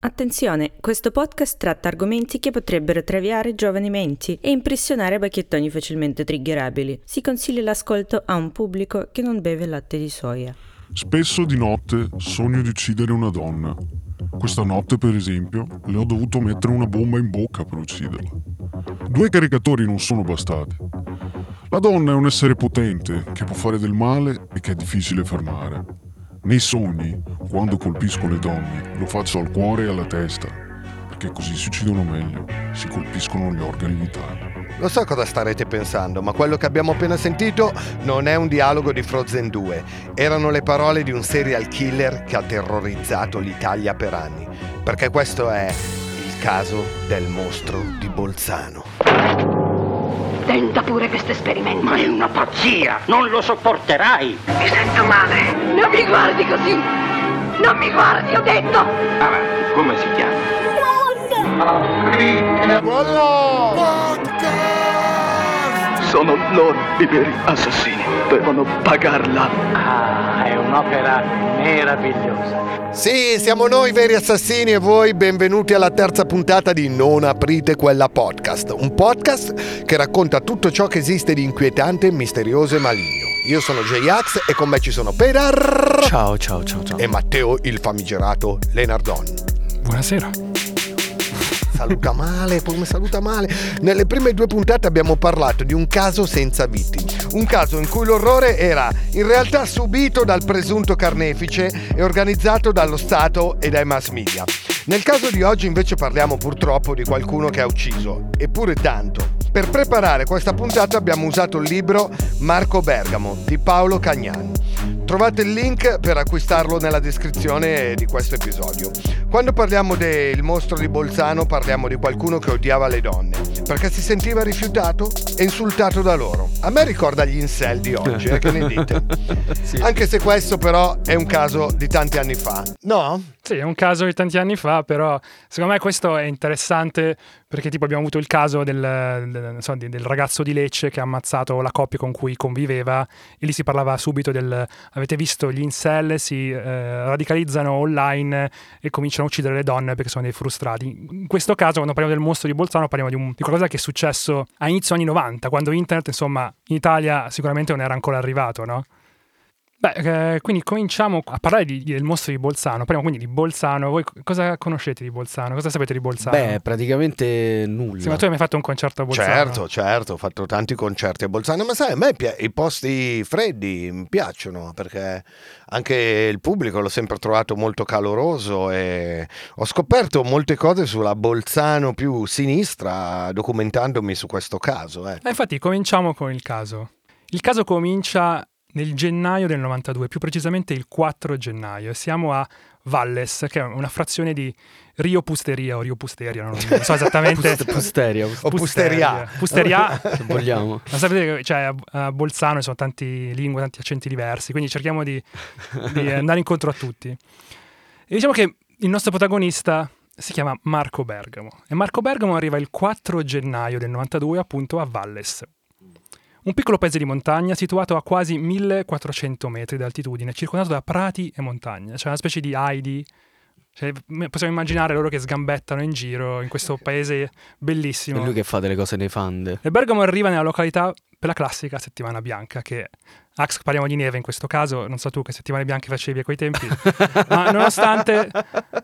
Attenzione, questo podcast tratta argomenti che potrebbero traviare giovani menti e impressionare bacchettoni facilmente triggerabili. Si consiglia l'ascolto a un pubblico che non beve latte di soia. Spesso di notte sogno di uccidere una donna. Questa notte, per esempio, le ho dovuto mettere una bomba in bocca per ucciderla. Due caricatori non sono bastati. La donna è un essere potente che può fare del male e che è difficile fermare. Nei sogni, quando colpisco le donne, lo faccio al cuore e alla testa, perché così si uccidono meglio, si colpiscono gli organi vitali. Lo so cosa starete pensando, ma quello che abbiamo appena sentito non è un dialogo di Frozen 2. Erano le parole di un serial killer che ha terrorizzato l'Italia per anni. Perché questo è il caso del mostro di Bolzano. Tenta pure questo esperimento. Ma è una pazzia! Non lo sopporterai! Mi sento male. Non mi guardi così! Non mi guardi, ho detto! Avanti, come si chiama? Sono loro i veri assassini. Devono pagarla. Ah, è un'opera meravigliosa. Sì, siamo noi veri assassini e voi benvenuti alla terza puntata di Non aprite quella podcast, un podcast che racconta tutto ciò che esiste di inquietante, misterioso e maligno. Io sono J-Ax e con me ci sono Pedar Ciao, ciao, ciao, ciao. e Matteo il famigerato Lenardon. Buonasera. Saluta male, poi mi saluta male. Nelle prime due puntate abbiamo parlato di un caso senza vittime. Un caso in cui l'orrore era in realtà subito dal presunto carnefice e organizzato dallo Stato e dai mass media. Nel caso di oggi invece parliamo purtroppo di qualcuno che ha ucciso, eppure tanto. Per preparare questa puntata abbiamo usato il libro Marco Bergamo di Paolo Cagnani. Trovate il link per acquistarlo nella descrizione di questo episodio. Quando parliamo del mostro di Bolzano parliamo di qualcuno che odiava le donne, perché si sentiva rifiutato e insultato da loro. A me ricorda gli incel di oggi, eh, che ne dite? Sì. Anche se questo però è un caso di tanti anni fa. No? Sì, è un caso di tanti anni fa, però secondo me questo è interessante perché tipo abbiamo avuto il caso del, del, so, del ragazzo di Lecce che ha ammazzato la coppia con cui conviveva e lì si parlava subito del avete visto gli incel si eh, radicalizzano online e cominciano a uccidere le donne perché sono dei frustrati. In questo caso quando parliamo del mostro di Bolzano parliamo di, un- di qualcosa che è successo a inizio anni 90, quando internet insomma in Italia sicuramente non era ancora arrivato, no? Beh, eh, quindi cominciamo a parlare di- del mostro di Bolzano. Parliamo quindi di Bolzano. Voi co- cosa conoscete di Bolzano? Cosa sapete di Bolzano? Beh, praticamente nulla. Sì, ma tu hai mai fatto un concerto a Bolzano? Certo, certo, ho fatto tanti concerti a Bolzano, ma sai, a me pi- i posti freddi mi piacciono perché anche il pubblico l'ho sempre trovato molto caloroso e ho scoperto molte cose sulla Bolzano più sinistra documentandomi su questo caso. eh. Eh, infatti, cominciamo con il caso. Il caso comincia nel gennaio del 92, più precisamente il 4 gennaio. e Siamo a Valles, che è una frazione di Rio Pusteria o Rio Pusteria, non, non so esattamente. Pust- Pusteria, O Pusteria. Pusteria. se vogliamo. Ma sapete che cioè, a Bolzano ci sono tanti lingue, tanti accenti diversi, quindi cerchiamo di, di andare incontro a tutti. E diciamo che il nostro protagonista si chiama Marco Bergamo e Marco Bergamo arriva il 4 gennaio del 92 appunto a Valles. Un piccolo paese di montagna situato a quasi 1400 metri di altitudine, circondato da prati e montagne. C'è una specie di Heidi. Cioè, possiamo immaginare loro che sgambettano in giro in questo paese È bellissimo. lui che fa delle cose nefande. E Bergamo arriva nella località per la classica settimana bianca, che Ax parliamo di neve in questo caso, non so tu che settimane bianche facevi a quei tempi, ma nonostante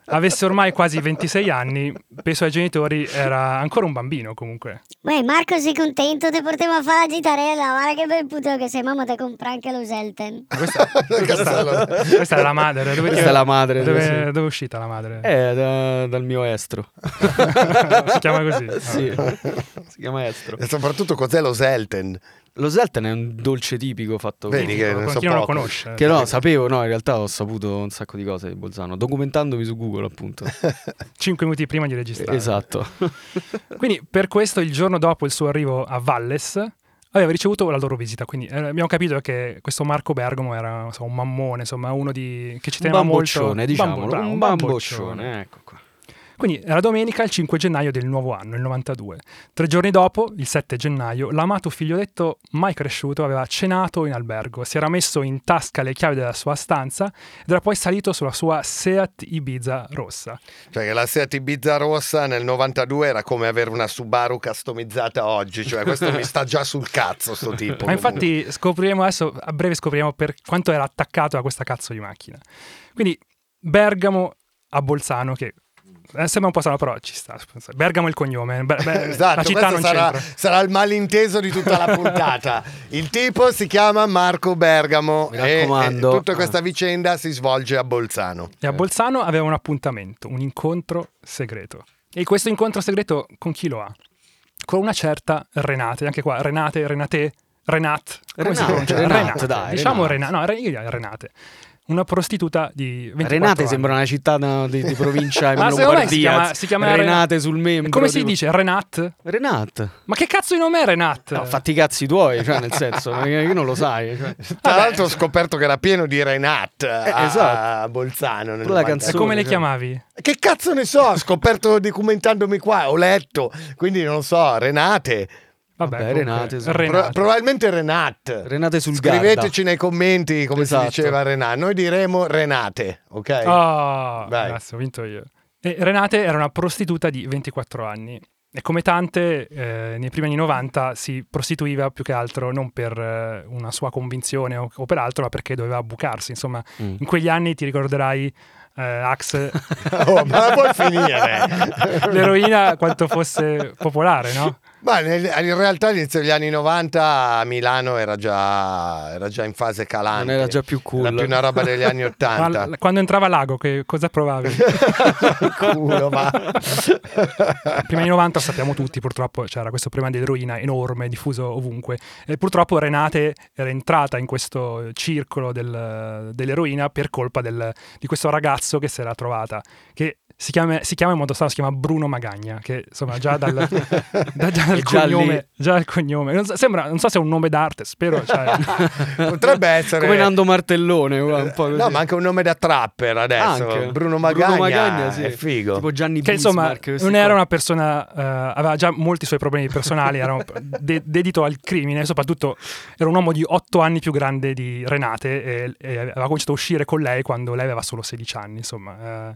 avesse ormai quasi 26 anni, penso ai genitori era ancora un bambino comunque. Uè, Marco, sei contento? Ti portiamo a fare la gitarella. Guarda che bel puto che sei, mamma ti compra anche lo Zelten. Questa, questa, questa è la madre. Dove, Questa è la madre. Dove, sì. dove è uscita la madre? Eh, da- dal mio estro. si chiama così. Sì. Si chiama estro. E soprattutto cos'è lo Zelten? Lo Zelten è un dolce tipico fatto Vedi che ne so chi non lo poco. conosce. Che no, sapevo, no, in realtà ho saputo un sacco di cose di Bolzano, documentandomi su Google, appunto. 5 minuti prima di registrare. esatto. Quindi per questo il giorno dopo il suo arrivo a Valles aveva ricevuto la loro visita, quindi eh, abbiamo capito che questo Marco Bergamo era insomma, un mammone, insomma uno di, che ci Un teneva molto. bamboccione, diciamolo. Bambo- bravo, un bamboccione, ecco qua. Quindi era domenica il 5 gennaio del nuovo anno, il 92. Tre giorni dopo, il 7 gennaio, l'amato figlioletto mai cresciuto aveva cenato in albergo, si era messo in tasca le chiavi della sua stanza ed era poi salito sulla sua Seat Ibiza rossa. Cioè la Seat Ibiza rossa nel 92 era come avere una Subaru customizzata oggi, cioè questo mi sta già sul cazzo sto tipo. Ma infatti scopriremo adesso, a breve scopriremo per quanto era attaccato a questa cazzo di macchina. Quindi Bergamo a Bolzano, che eh, sembra un po' strano, però ci sta. Bergamo è il cognome. Be- be- esatto, la città non sarà, c'entra. sarà il malinteso di tutta la puntata. il tipo si chiama Marco Bergamo Mi e, e raccomando. tutta questa vicenda si svolge a Bolzano. E a Bolzano aveva un appuntamento, un incontro segreto. E questo incontro segreto con chi lo ha? Con una certa Renate, anche qua Renate, Renate, Renat, come si Renate, pronuncia? Renate, dai, Diciamo Renate. Renate, no, io direi Renate. Una prostituta di 24 Renate anni. sembra una città no, di, di provincia secondo me si Lombardia. chiama, si chiama Renate sul membro. Come si tipo- dice? Renat? Renat. Ma che cazzo di nome è Renat? No, fatti i cazzi tuoi, cioè nel senso, perché non lo sai. Cioè. Tra l'altro ho scoperto che era pieno di Renat a, esatto. a Bolzano. nel la 90. E canzone. come le cioè. chiamavi? Che cazzo ne so, ho scoperto documentandomi qua, ho letto, quindi non so, Renate. Vabbè, Vabbè, Renate, sì. Renate. Pro- probabilmente Renat. Renate sul Scriveteci nei commenti come Esatto. si diceva Renat. Noi diremo Renate, ok? Oh, Vai. grazie, ho vinto io. E Renate era una prostituta di 24 anni e come tante eh, nei primi anni 90 si prostituiva più che altro non per eh, una sua convinzione o, o per altro, ma perché doveva bucarsi. Insomma, Mm. in quegli anni ti ricorderai eh, Axe, Oh, ma la puoi finire? l'eroina quanto fosse popolare, no? Ma nel- in realtà all'inizio degli anni 90 a Milano era già, era già in fase calante. Non era già più cool. Era più una roba degli anni Ma 80. l- quando entrava Lago, che cosa provavi? Culo, ma... prima anni 90 sappiamo tutti, purtroppo c'era questo problema dell'eroina enorme, diffuso ovunque. E purtroppo Renate era entrata in questo circolo del- dell'eroina per colpa del- di questo ragazzo che si era trovata, che si chiama, si chiama in modo strano, si chiama Bruno Magagna, che insomma già dal, da- già dal cognome, già il cognome. Non so, sembra, non so se è un nome d'arte, spero. cioè- Potrebbe essere... Come Nando Martellone, un po' così. No, ma anche un nome da trapper adesso. Anche. Bruno Magagna, Magagna, sì. è figo. Tipo Gianni che insomma non era una persona, eh, aveva già molti suoi problemi personali, era de- dedito al crimine, soprattutto era un uomo di 8 anni più grande di Renate e, e aveva cominciato a uscire con lei quando lei aveva solo 16 anni, insomma, eh,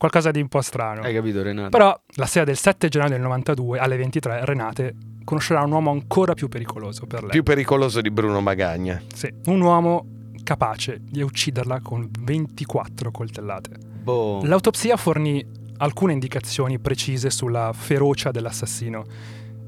qualcosa di un po' strano. Hai capito, Renato? Però la sera del 7 gennaio del 92 alle 23 Renate conoscerà un uomo ancora più pericoloso per lei. Più pericoloso di Bruno Magagna. Sì, un uomo capace di ucciderla con 24 coltellate. Boh. L'autopsia fornì alcune indicazioni precise sulla ferocia dell'assassino.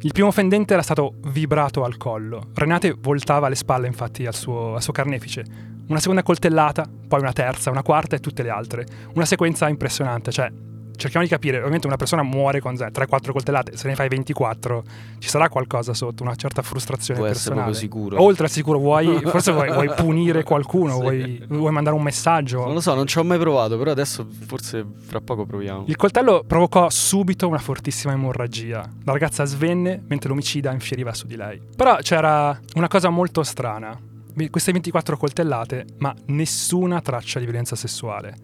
Il primo fendente era stato vibrato al collo. Renate voltava le spalle infatti al suo, al suo carnefice. Una seconda coltellata, poi una terza, una quarta e tutte le altre. Una sequenza impressionante, cioè cerchiamo di capire, ovviamente una persona muore con 3-4 coltellate, se ne fai 24 ci sarà qualcosa sotto, una certa frustrazione Può personale. sicuro. Oltre al sicuro, vuoi, forse vuoi, vuoi punire qualcuno, Sì. vuoi, vuoi mandare un messaggio. Non lo so, non ci ho mai provato, però adesso forse fra poco proviamo. Il coltello provocò subito una fortissima emorragia. La ragazza svenne mentre l'omicida infieriva su di lei. Però c'era una cosa molto strana. Queste 24 coltellate, ma nessuna traccia di violenza sessuale.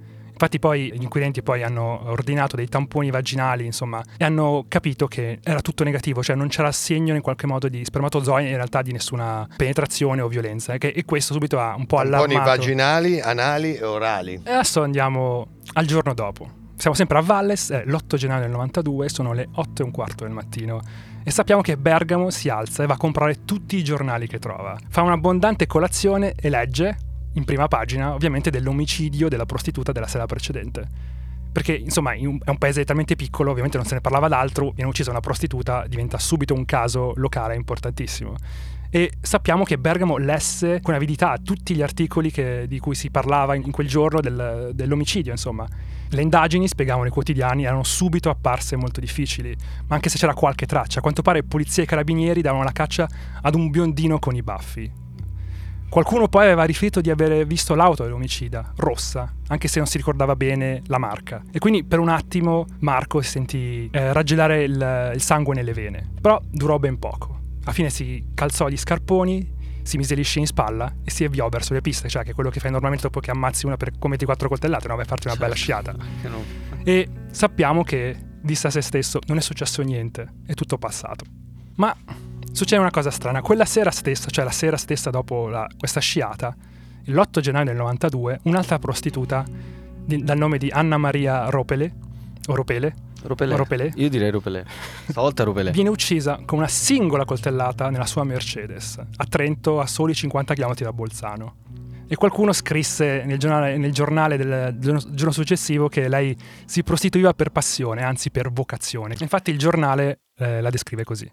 Infatti poi gli inquirenti poi hanno ordinato dei tamponi vaginali, insomma, e hanno capito che era tutto negativo, cioè non c'era segno in qualche modo di spermatozoi, in realtà di nessuna penetrazione o violenza. E, che- e questo subito ha un po' Tamponi allarmato. vaginali, anali e orali. E adesso andiamo al giorno dopo. Siamo sempre a Valles, è l'8 gennaio del 92, sono le 8 e un quarto del mattino e sappiamo che Bergamo si alza e va a comprare tutti i giornali che trova. Fa un'abbondante colazione e legge, in prima pagina, ovviamente dell'omicidio della prostituta della sera precedente. Perché, insomma, è un paese talmente piccolo, ovviamente non se ne parlava d'altro, viene uccisa una prostituta, diventa subito un caso locale importantissimo. E sappiamo che Bergamo lesse con avidità tutti gli articoli che- di cui si parlava in, quel giorno del- dell'omicidio, insomma. Le indagini, spiegavano i quotidiani, erano subito apparse molto difficili, ma anche se c'era qualche traccia. A quanto pare polizia e carabinieri davano la caccia ad un biondino con i baffi. Qualcuno poi aveva riferito di aver visto l'auto dell'omicida, rossa, anche se non si ricordava bene la marca. E quindi per un attimo Marco si sentì eh, raggelare il, il sangue nelle vene. Però durò ben poco. Alla fine si calzò gli scarponi, si mise lisci in spalla e si avviò verso le piste, cioè che è quello che fai normalmente dopo che ammazzi una per commetti quattro coltellate, no? Vai a farti una bella sciata. Che no. E sappiamo che disse a se stesso non è successo niente, è tutto passato. Ma succede una cosa strana, quella sera stessa, cioè la sera stessa dopo la- questa sciata, l'8 gennaio del 92, un'altra prostituta di- dal nome di Anna Maria Ropele, o Ropele. Ropelè? Io direi Ropelè. Stavolta Ropelè. viene uccisa con una singola coltellata nella sua Mercedes, a Trento, a soli 50 km da Bolzano. E qualcuno scrisse nel giornale, nel giornale del giorno, giorno successivo che lei si prostituiva per passione, anzi per vocazione. Infatti il giornale eh, la descrive così.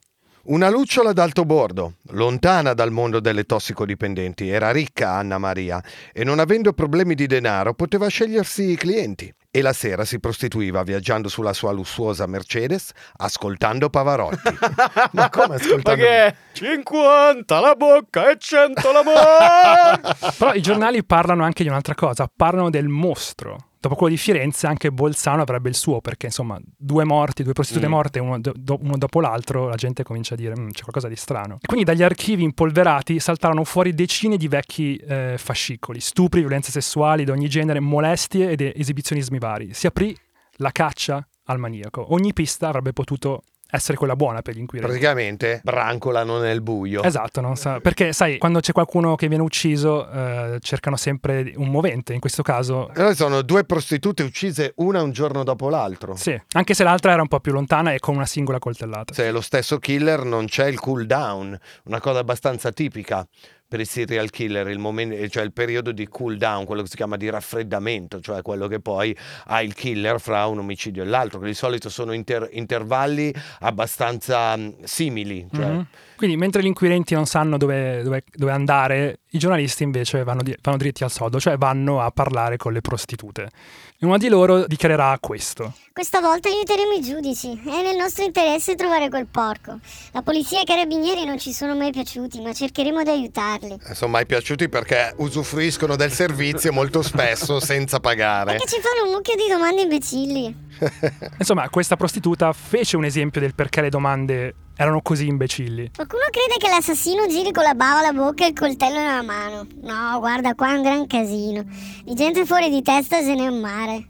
Una lucciola d'alto bordo, lontana dal mondo delle tossicodipendenti, era ricca Anna Maria e non avendo problemi di denaro poteva scegliersi i clienti. E la sera si prostituiva viaggiando sulla sua lussuosa Mercedes, ascoltando Pavarotti. Ma come ascoltando? È? 50 la bocca e 100 l'amore! Però i giornali parlano anche di un'altra cosa, parlano del mostro. Dopo quello di Firenze, anche Bolzano avrebbe il suo, perché insomma, due morti, due prostitute Mm. morte, uno, do- uno dopo l'altro, la gente comincia a dire "Mm, c'è qualcosa di strano. E quindi dagli archivi impolverati saltarono fuori decine di vecchi eh, fascicoli, stupri, violenze sessuali di ogni genere, molestie ed esibizionismi vari. Si aprì la caccia al maniaco. Ogni pista avrebbe potuto essere quella buona per gli inquirenti. Praticamente brancolano nel buio. Esatto, non sa- perché sai, quando c'è qualcuno che viene ucciso, eh, cercano sempre un movente. In questo caso, sono due prostitute uccise una un giorno dopo l'altro. sì, anche se l'altra era un po' più lontana e con una singola coltellata. Se è lo stesso killer non c'è il cool down, una cosa abbastanza tipica per i serial killer, il, momento, cioè il periodo di cool down, quello che si chiama di raffreddamento, cioè quello che poi ha il killer fra un omicidio e l'altro, che di solito sono inter- intervalli abbastanza simili. Cioè, Mhm. Quindi, mentre gli inquirenti non sanno dove, dove- dove andare, i giornalisti invece vanno, di- vanno dritti al sodo, cioè vanno a parlare con le prostitute. E una di loro dichiarerà questo. Questa volta aiuteremo i giudici. È nel nostro interesse trovare quel porco. La polizia e i carabinieri non ci sono mai piaciuti, ma cercheremo di aiutarli. sono mai piaciuti perché usufruiscono del servizio molto spesso senza pagare. Perché ci fanno un mucchio di domande imbecilli. Insomma, questa prostituta fece un esempio del perché le domande erano così imbecilli. Qualcuno crede che l'assassino giri con la bava alla bocca e il coltello nella mano. No, guarda, qua è un gran casino. Di gente fuori di testa se n'è un mare.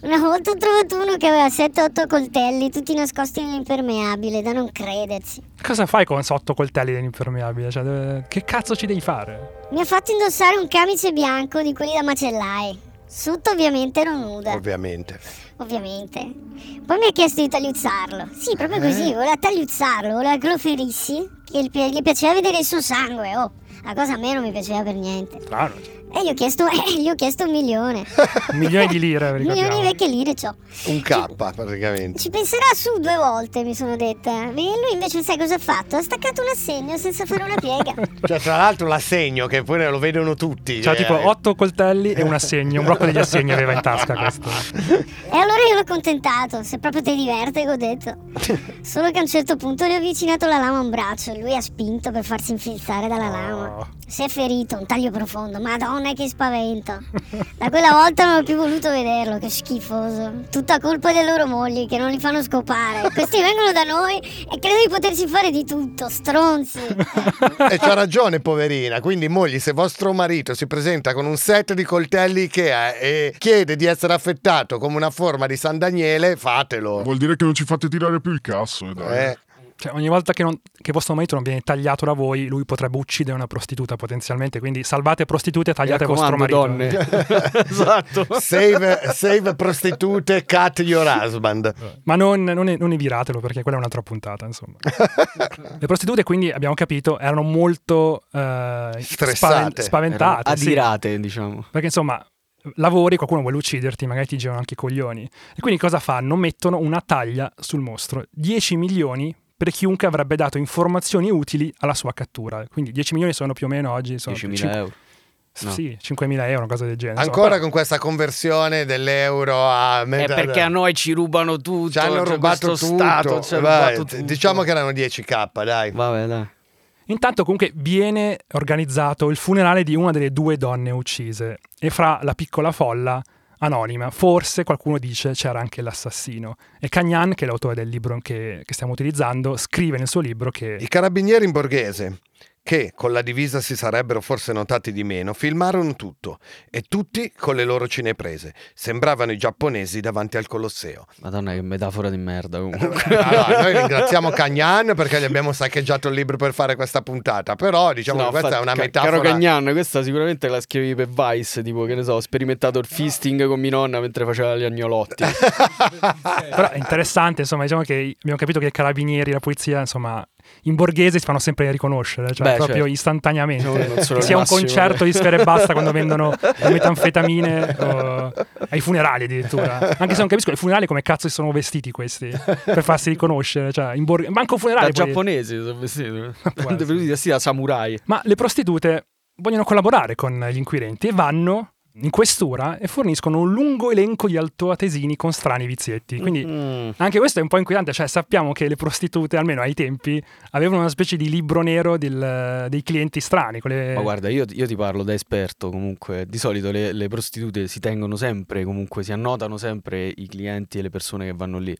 Una volta ho trovato uno che aveva 7-8 coltelli, tutti nascosti nell'impermeabile, da non crederci. Cosa fai con sotto coltelli dell'impermeabile? Cioè, che cazzo ci devi fare? Mi ha fatto indossare un camice bianco di quelli da macellai. Sotto ovviamente ero nuda, Ovviamente. ovviamente. Poi mi ha chiesto di tagliuzzarlo. Sì, proprio così, voleva tagliuzzarlo, voleva che lo ferissi, che gli pi- gli piaceva vedere il suo sangue, oh. La cosa a me non mi piaceva per niente. Strano. E gli ho chiesto, eh, gli ho chiesto un milione. Un milione di lire, Un milione di vecchie lire c'ho. Un K praticamente. Ci penserà su due volte, mi sono detta. E lui invece sai cosa ha fatto? Ha staccato un assegno senza fare una piega. Cioè, tra l'altro l'assegno che poi lo vedono tutti. Cioè, eh. tipo otto coltelli e un assegno, un blocco degli assegni aveva in tasca questo. E allora io l'ho accontentato, se proprio ti diverte, che ho detto. Solo che a un certo punto le ho avvicinato la lama a un braccio e lui ha spinto per farsi infilzare dalla lama. Si è ferito, un taglio profondo, madonna che spavento. Da quella volta non ho più voluto vederlo, che schifoso. Tutta colpa delle loro mogli che non li fanno scopare. Questi vengono da noi e credo di poterci fare di tutto, stronzi. E c'ha ragione, poverina. Quindi, mogli, se vostro marito si presenta con un set di coltelli Ikea e chiede di essere affettato come una forma di San Daniele, fatelo. Vuol dire che non ci fate tirare più il cazzo, eh, dai. Eh, Cioè, ogni volta che, non- che vostro marito non viene tagliato da voi, lui potrebbe uccidere una prostituta potenzialmente. Quindi salvate prostitute e tagliate vostro marito. donne. esatto. save, save prostitute, cut your husband. Ma non, non, non eviratelo perché quella è un'altra puntata, insomma. Le prostitute, quindi, abbiamo capito, erano molto eh, Stressate. spaven- spaventate. sì. Adirate, diciamo. Perché insomma, lavori, qualcuno vuole ucciderti, magari ti girano anche i coglioni. E quindi cosa fanno? Mettono una taglia sul mostro. 10 milioni per chiunque avrebbe dato informazioni utili alla sua cattura. Quindi 10 milioni sono più o meno oggi... Sono 10.000 cin- euro. No. Sì, 5.000 euro, una cosa del genere. Insomma, Ancora però- con questa conversione dell'euro a È perché a noi ci rubano tutto. ci hanno cioè, rubato tutto. Stato ci Vai, rubato tutto. Diciamo che erano 10k, dai. Vabbè, dai. Intanto comunque viene organizzato il funerale di una delle due donne uccise e fra la piccola folla anonima, forse qualcuno dice c'era anche l'assassino. E Cagnan, che è l'autore del libro che, che stiamo utilizzando, scrive nel suo libro che... I carabinieri in borghese, che con la divisa si sarebbero forse notati di meno, filmarono tutto e tutti con le loro cineprese. Sembravano i giapponesi davanti al Colosseo. Madonna, che metafora di merda comunque. allora, noi ringraziamo Cagnan perché gli abbiamo saccheggiato il libro per fare questa puntata, però diciamo No, che questa infatti, è una metafora. Caro Cagnan, questa sicuramente la scrivevi per Vice, tipo che ne so, ho sperimentato il fisting con mia nonna mentre faceva gli agnolotti. Però è interessante, insomma, diciamo che abbiamo capito che i carabinieri, la polizia, insomma, in borghese si fanno sempre riconoscere, cioè Beh, proprio certo. istantaneamente. Sia un massimo, concerto di sfere e basta quando vendono le metanfetamine o ai funerali addirittura. Anche se non capisco, i funerali come cazzo si sono vestiti questi per farsi riconoscere, cioè in borghese, manco un funerale. Da poi- giapponesi sono vestiti. vestiti da samurai. Ma le prostitute vogliono collaborare con gli inquirenti e vanno in questura e forniscono un lungo elenco di altoatesini con strani vizietti. Quindi Mm. anche questo è un po' inquietante, cioè sappiamo che le prostitute, almeno ai tempi, avevano una specie di libro nero del- dei clienti strani. con le- Ma guarda, io, io ti parlo da esperto comunque. Di solito le, le prostitute si tengono sempre, comunque si annotano sempre i clienti e le persone che vanno lì.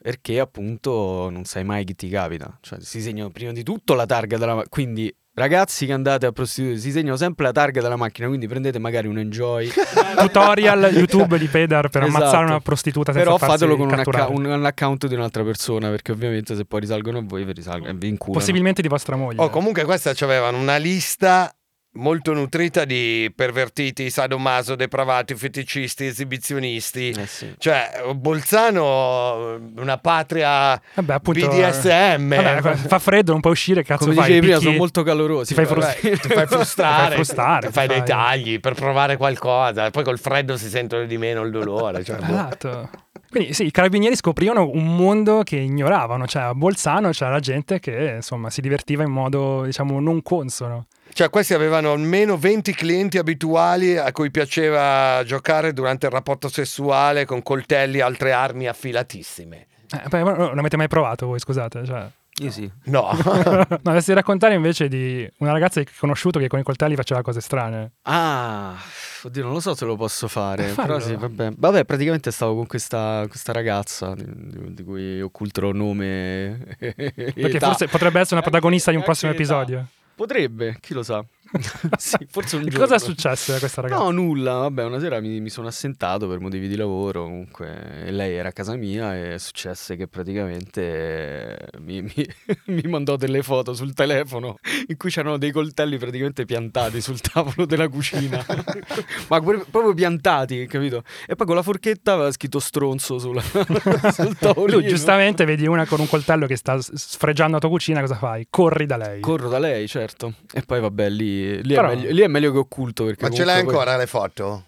Perché appunto non sai mai chi ti capita. Cioè si segnano prima di tutto la targa della macchina. Quindi ragazzi che andate a prostitute si segnano sempre la targa della macchina. Quindi prendete magari un enjoy. tutorial YouTube di Pedar per ammazzare Esatto. una prostituta senza Però fatelo con un, acca- un- un account di un'altra persona. Perché ovviamente se poi risalgono a voi vi risalgono vi. Possibilmente di vostra moglie. Oh, comunque questa avevano una lista molto nutrita di pervertiti, sadomaso, depravati, feticisti, esibizionisti. Eh sì. Cioè, Bolzano, una patria Vabbè, appunto, BDSM. vabbè, fa freddo, non puoi uscire, cazzo Come fai? dicevi prima, sono molto calorosi. Ti fai frustare. Ti fai frustrare, Ti fai frustare, ti fai ti dei fai- tagli per provare qualcosa. Poi col freddo si sentono di meno il dolore. Cioè, boh. Esatto. Quindi sì, i carabinieri scoprivano un mondo che ignoravano, cioè a Bolzano c'era gente che insomma si divertiva in modo diciamo non consono. Cioè, questi avevano almeno 20 clienti abituali a cui piaceva giocare durante il rapporto sessuale con coltelli e altre armi affilatissime. Eh, beh, non l'avete mai provato voi, scusate? Cioè... Io sì. No. no, dovresti raccontare invece di una ragazza che ho conosciuto che con i coltelli faceva cose strane. Ah, oddio, non lo so se lo posso fare. Eh, però sì, vabbè. Vabbè, praticamente stavo con questa, questa ragazza di, di- cui occulterò nome. Perché età. forse potrebbe essere una protagonista di un prossimo età. episodio. Potrebbe, chi lo sa. sì, forse un giorno. cosa è successo a questa ragazza? No, nulla. Vabbè, una sera mi, mi sono assentato per motivi di lavoro. Comunque, lei era a casa mia e successe che praticamente eh, mi, mi- mi mandò delle foto sul telefono in cui c'erano dei coltelli praticamente piantati sul tavolo della cucina. Ma proprio piantati, capito? E poi con la forchetta aveva scritto stronzo sulla- sul tavolino. Tu giustamente vedi una con un coltello che sta sfregiando la tua cucina, cosa fai? Corri da lei. Corro da lei, certo. E poi vabbè, lì, lì, Però- è, meglio, lì è meglio che occulto. Perché Ma ce l'hai comunque poi- ancora le foto?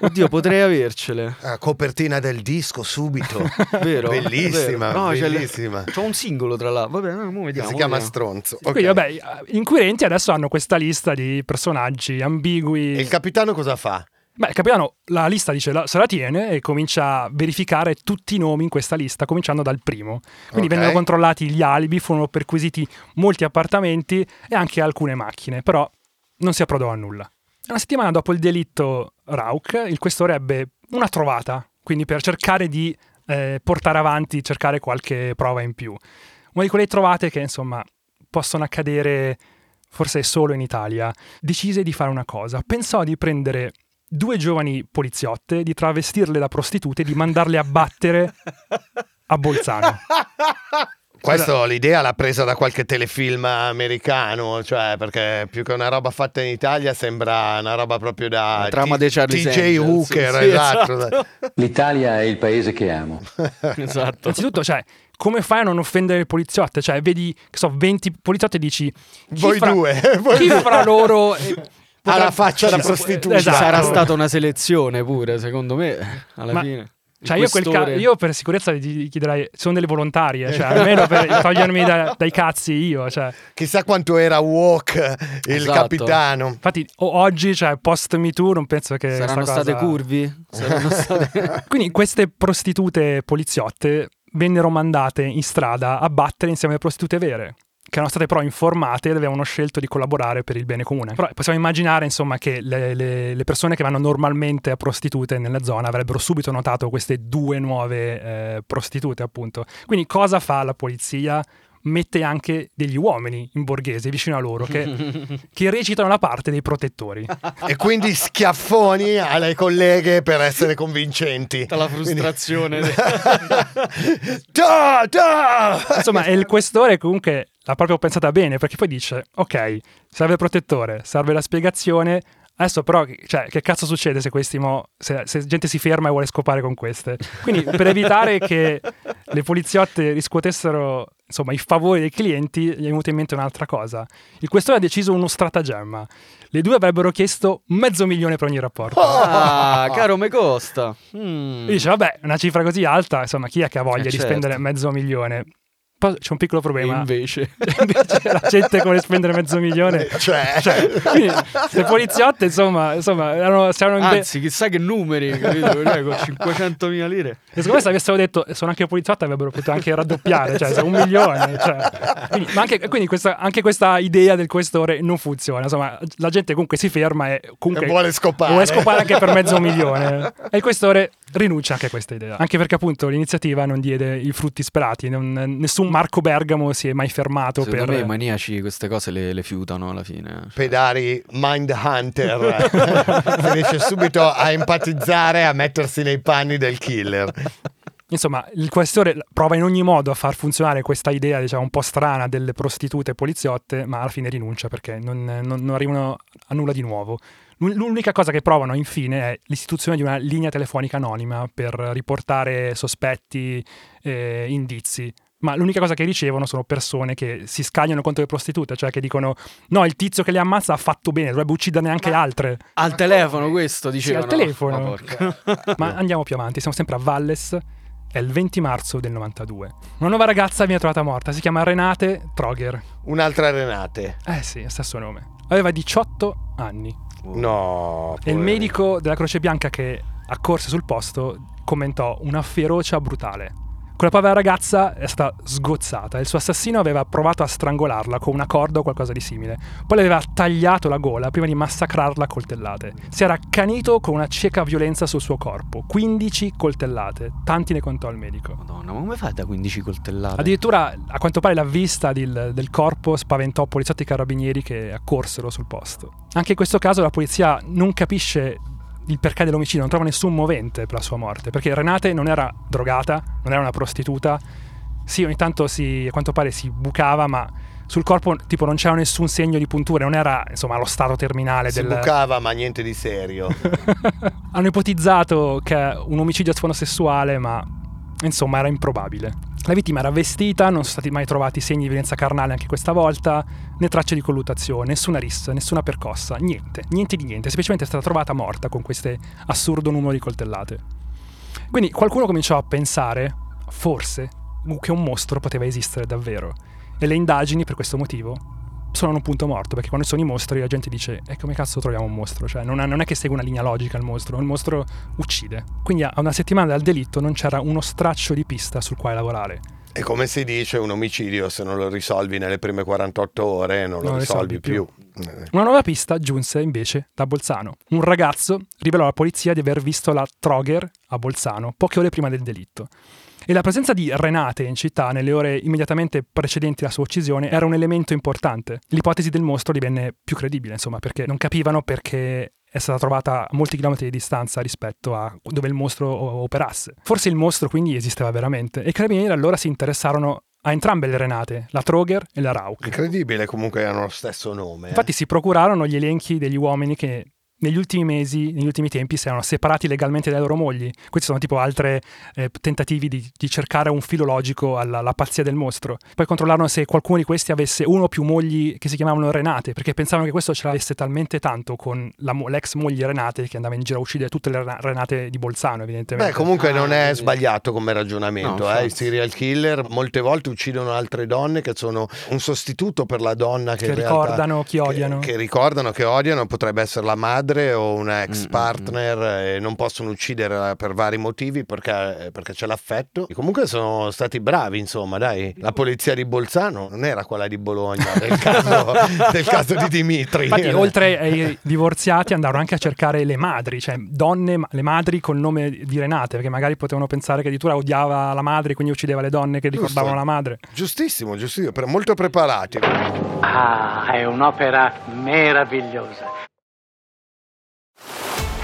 Oddio, potrei avercele. Ah, copertina del disco subito. Vero? Bellissima, Vero. No, c'è bellissima. C'ho un singolo tra l'altro. Vabbè, no, vediamo. si chiama vediamo. Stronzo. Quindi Ok. vabbè, gli inquirenti adesso hanno questa lista di personaggi ambigui. E il capitano cosa fa? Beh, il capitano la lista dice la- se la tiene e comincia a verificare tutti i nomi in questa lista, cominciando dal primo. Quindi Ok. vennero controllati gli alibi, furono perquisiti molti appartamenti e anche alcune macchine, però non si approdò a nulla. Una settimana dopo il delitto Rauch, il questore ebbe una trovata, quindi per cercare di eh, portare avanti, cercare qualche prova in più. Una di quelle trovate che, insomma, possono accadere forse solo in Italia, decise di fare una cosa. Pensò di prendere due giovani poliziotte, di travestirle da prostitute e di mandarle a battere a Bolzano. Questo l'idea l'ha presa da qualche telefilm americano, cioè perché più che una roba fatta in Italia sembra una roba proprio da La trama T- dei Charlie TJ Hooker, sì, esatto. esatto. L'Italia è il paese che amo. esatto. Innanzitutto, cioè, come fai a non offendere le poliziotte? Cioè, vedi, che so, 20 poliziotti e dici... chi Voi fra- due, voi Chi due. fra loro... eh, Ha la faccia da prostituta. Esatto. sarà stata una selezione pure, secondo me, alla Ma- fine. Cioè, io, quel ca- io per sicurezza gli chiederei, sono delle volontarie, cioè, almeno per togliermi da- dai cazzi io, cioè. Chissà quanto era woke il Esatto. capitano. Infatti, o- oggi, cioè, post Me Too, non penso che. Saranno sta state cosa- curvi? Saranno state... Quindi, queste prostitute poliziotte vennero mandate in strada a battere insieme alle prostitute vere. Che erano state però informate ed avevano scelto di collaborare per il bene comune. Però possiamo immaginare, insomma, che le, le- le persone che vanno normalmente a prostitute nella zona avrebbero subito notato queste due nuove eh, prostitute, appunto. Quindi, cosa fa la polizia? Mette anche degli uomini in borghese vicino a loro che, che recitano la parte dei protettori. e quindi schiaffoni alle colleghe per essere convincenti. Tutta la frustrazione. da, da! Insomma, e il questore comunque l'ha proprio pensata bene perché poi dice, ok, serve il protettore, serve la spiegazione, Adesso però, cioè, che cazzo succede se questi mo, se, se, gente si ferma e vuole scopare con queste? Quindi per evitare che le poliziotte riscuotessero insomma, i favori dei clienti, gli è venuta in mente un'altra cosa. Il questore ha deciso uno stratagemma. Le due avrebbero chiesto mezzo milione per ogni rapporto. Ah, caro me costa. Mm. Dice, vabbè, una cifra così alta, insomma, chi è che ha voglia eh, di certo. spendere mezzo milione? C'è un piccolo problema. E invece. la gente vuole spendere mezzo milione. Cioè, cioè le poliziotte, insomma, insomma erano, erano Anzi, chissà che numeri, capito? Cioè, con 500.000 lire. E secondo me se avessero detto sono anche poliziotte avrebbero potuto anche raddoppiare, cioè un milione. Cioè. Quindi, ma anche, quindi questa, anche questa idea del questore non funziona. Insomma, la gente comunque si ferma e comunque e vuole scopare. Vuole scopare anche per mezzo milione. E il questore rinuncia anche a questa idea. Anche perché appunto l'iniziativa non diede i frutti sperati, non, nessun Marco Bergamo si è mai fermato Secondo per... me i maniaci queste cose le, le fiutano alla fine. Pedari Mind Hunter finisce subito a empatizzare, a mettersi nei panni del killer. Insomma, il questore prova in ogni modo a far funzionare questa idea, diciamo, un po' strana delle prostitute poliziotte, ma alla fine rinuncia perché non, non, non arrivano a nulla di nuovo. L'unica cosa che provano infine è l'istituzione di una linea telefonica anonima per riportare sospetti, eh, indizi. Ma l'unica cosa che ricevono sono persone che si scagliano contro le prostitute, cioè che dicono: No, il tizio che le ammazza ha fatto bene, dovrebbe ucciderne anche Ma altre. Al telefono, questo dicevano. Sì, al telefono. Oh, Ma andiamo più avanti, siamo sempre a Valles. È il 20 marzo del 92. Una nuova ragazza viene trovata morta, si chiama Renate Troger. Un'altra Renate. Eh sì, stesso nome. Aveva 18 anni. No. E il medico della Croce Bianca che accorse sul posto commentò una ferocia brutale. Quella povera ragazza è stata sgozzata. Il suo assassino aveva provato a strangolarla con una corda o qualcosa di simile. Poi le aveva tagliato la gola prima di massacrarla a coltellate. Si era accanito con una cieca violenza sul suo corpo. 15 coltellate. Tanti ne contò il medico. Madonna, ma come fai da 15 coltellate? Addirittura, a quanto pare, la vista del, del corpo spaventò poliziotti e carabinieri che accorsero sul posto. Anche in questo caso la polizia non capisce il perché dell'omicidio, non trova nessun movente per la sua morte, perché Renate non era drogata, non era una prostituta, sì, ogni tanto si, a quanto pare si bucava, ma sul corpo tipo non c'era nessun segno di punture, non era insomma allo stato terminale si del... bucava ma niente di serio. Hanno ipotizzato che un omicidio a sfondo sessuale, ma insomma era improbabile. La vittima era vestita, non sono stati mai trovati segni di violenza carnale anche questa volta, né tracce di colluttazione, nessuna rissa, nessuna percossa, niente, niente di niente, semplicemente è stata trovata morta con questo assurdo numero di coltellate. Quindi qualcuno cominciò a pensare, forse, che un mostro poteva esistere davvero. E le indagini, per questo motivo, sono un punto morto, perché quando sono i mostri la gente dice e come cazzo troviamo un mostro? Cioè non, è, non è che segue una linea logica il mostro, il mostro uccide. Quindi a una settimana dal delitto non c'era uno straccio di pista sul quale lavorare. E come si dice, un omicidio se non lo risolvi nelle prime 48 ore non lo non risolvi, risolvi più. più. Una nuova pista giunse invece da Bolzano. Un ragazzo rivelò alla polizia di aver visto la Troger a Bolzano poche ore prima del delitto. E la presenza di Renate in città nelle ore immediatamente precedenti alla sua uccisione era un elemento importante. L'ipotesi del mostro divenne più credibile, insomma, perché non capivano perché è stata trovata a molti chilometri di distanza rispetto a dove il mostro operasse. Forse il mostro quindi esisteva veramente e i carabinieri allora si interessarono a entrambe le Renate, la Troger e la Rauch. Incredibile, comunque hanno lo stesso nome. Infatti eh. si procurarono gli elenchi degli uomini che negli ultimi mesi, negli ultimi tempi, si erano separati legalmente dalle loro mogli. Questi sono tipo altri eh, tentativi di, di, cercare un filo logico alla, alla, pazzia del mostro. Poi controllarono se qualcuno di questi avesse uno o più mogli che si chiamavano Renate, perché pensavano che questo ce l'avesse talmente tanto con la, l'ex moglie Renate che andava in giro a uccidere tutte le Renate di Bolzano, evidentemente. Beh, comunque ah, non è sbagliato come ragionamento. No, eh? I serial killer molte volte uccidono altre donne che sono un sostituto per la donna che, che ricordano chi odiano. Che, che ricordano, che odiano, potrebbe essere la madre madre o una ex Mm, mm, partner e non possono ucciderla per vari motivi perché, perché c'è l'affetto. E comunque sono stati bravi, insomma, dai. La polizia di Bolzano non era quella di Bologna del caso, del caso di Dimitri. Infatti, oltre ai divorziati, andarono anche a cercare le madri, cioè donne, le madri col nome di Renate, perché magari potevano pensare che addirittura odiava la madre, quindi uccideva le donne che ricordavano la madre. Giustissimo, giustissimo, molto preparati. Ah, è un'opera meravigliosa.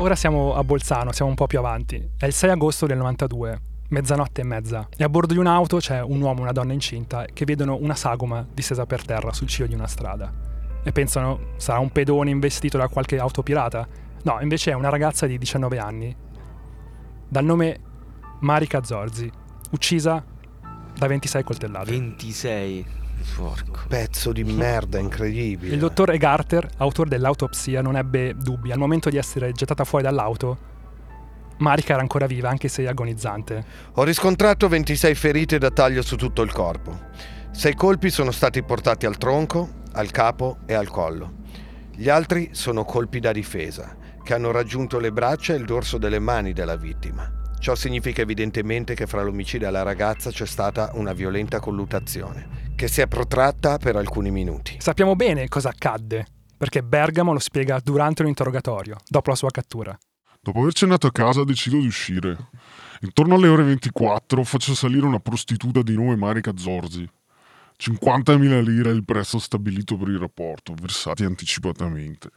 Ora siamo a Bolzano, siamo un po' più avanti. È il 6 agosto del 92, mezzanotte e mezza. E a bordo di un'auto c'è un uomo e una donna incinta che vedono una sagoma distesa per terra sul ciglio di una strada. E pensano sarà un pedone investito da qualche auto pirata? No, invece è una ragazza di 19 anni, dal nome Marika Zorzi, uccisa da 26 coltellate. 26. Porco. Pezzo di merda incredibile. Il dottor Egarter, autore dell'autopsia, non ebbe dubbi. Al momento di essere gettata fuori dall'auto, Marika era ancora viva, anche se agonizzante. Ho riscontrato 26 ferite da taglio su tutto il corpo. Sei colpi sono stati portati al tronco, al capo e al collo. Gli altri sono colpi da difesa, che hanno raggiunto le braccia e il dorso delle mani della vittima. Ciò significa evidentemente che fra l'omicidio e la ragazza c'è stata una violenta colluttazione, che si è protratta per alcuni minuti. Sappiamo bene cosa accadde, perché Bergamo lo spiega durante un interrogatorio, dopo la sua cattura. Dopo aver cenato a casa decido di uscire. Intorno alle ore 24 faccio salire una prostituta di nome Marika Zorzi. 50.000 lire è il prezzo stabilito per il rapporto, versati anticipatamente.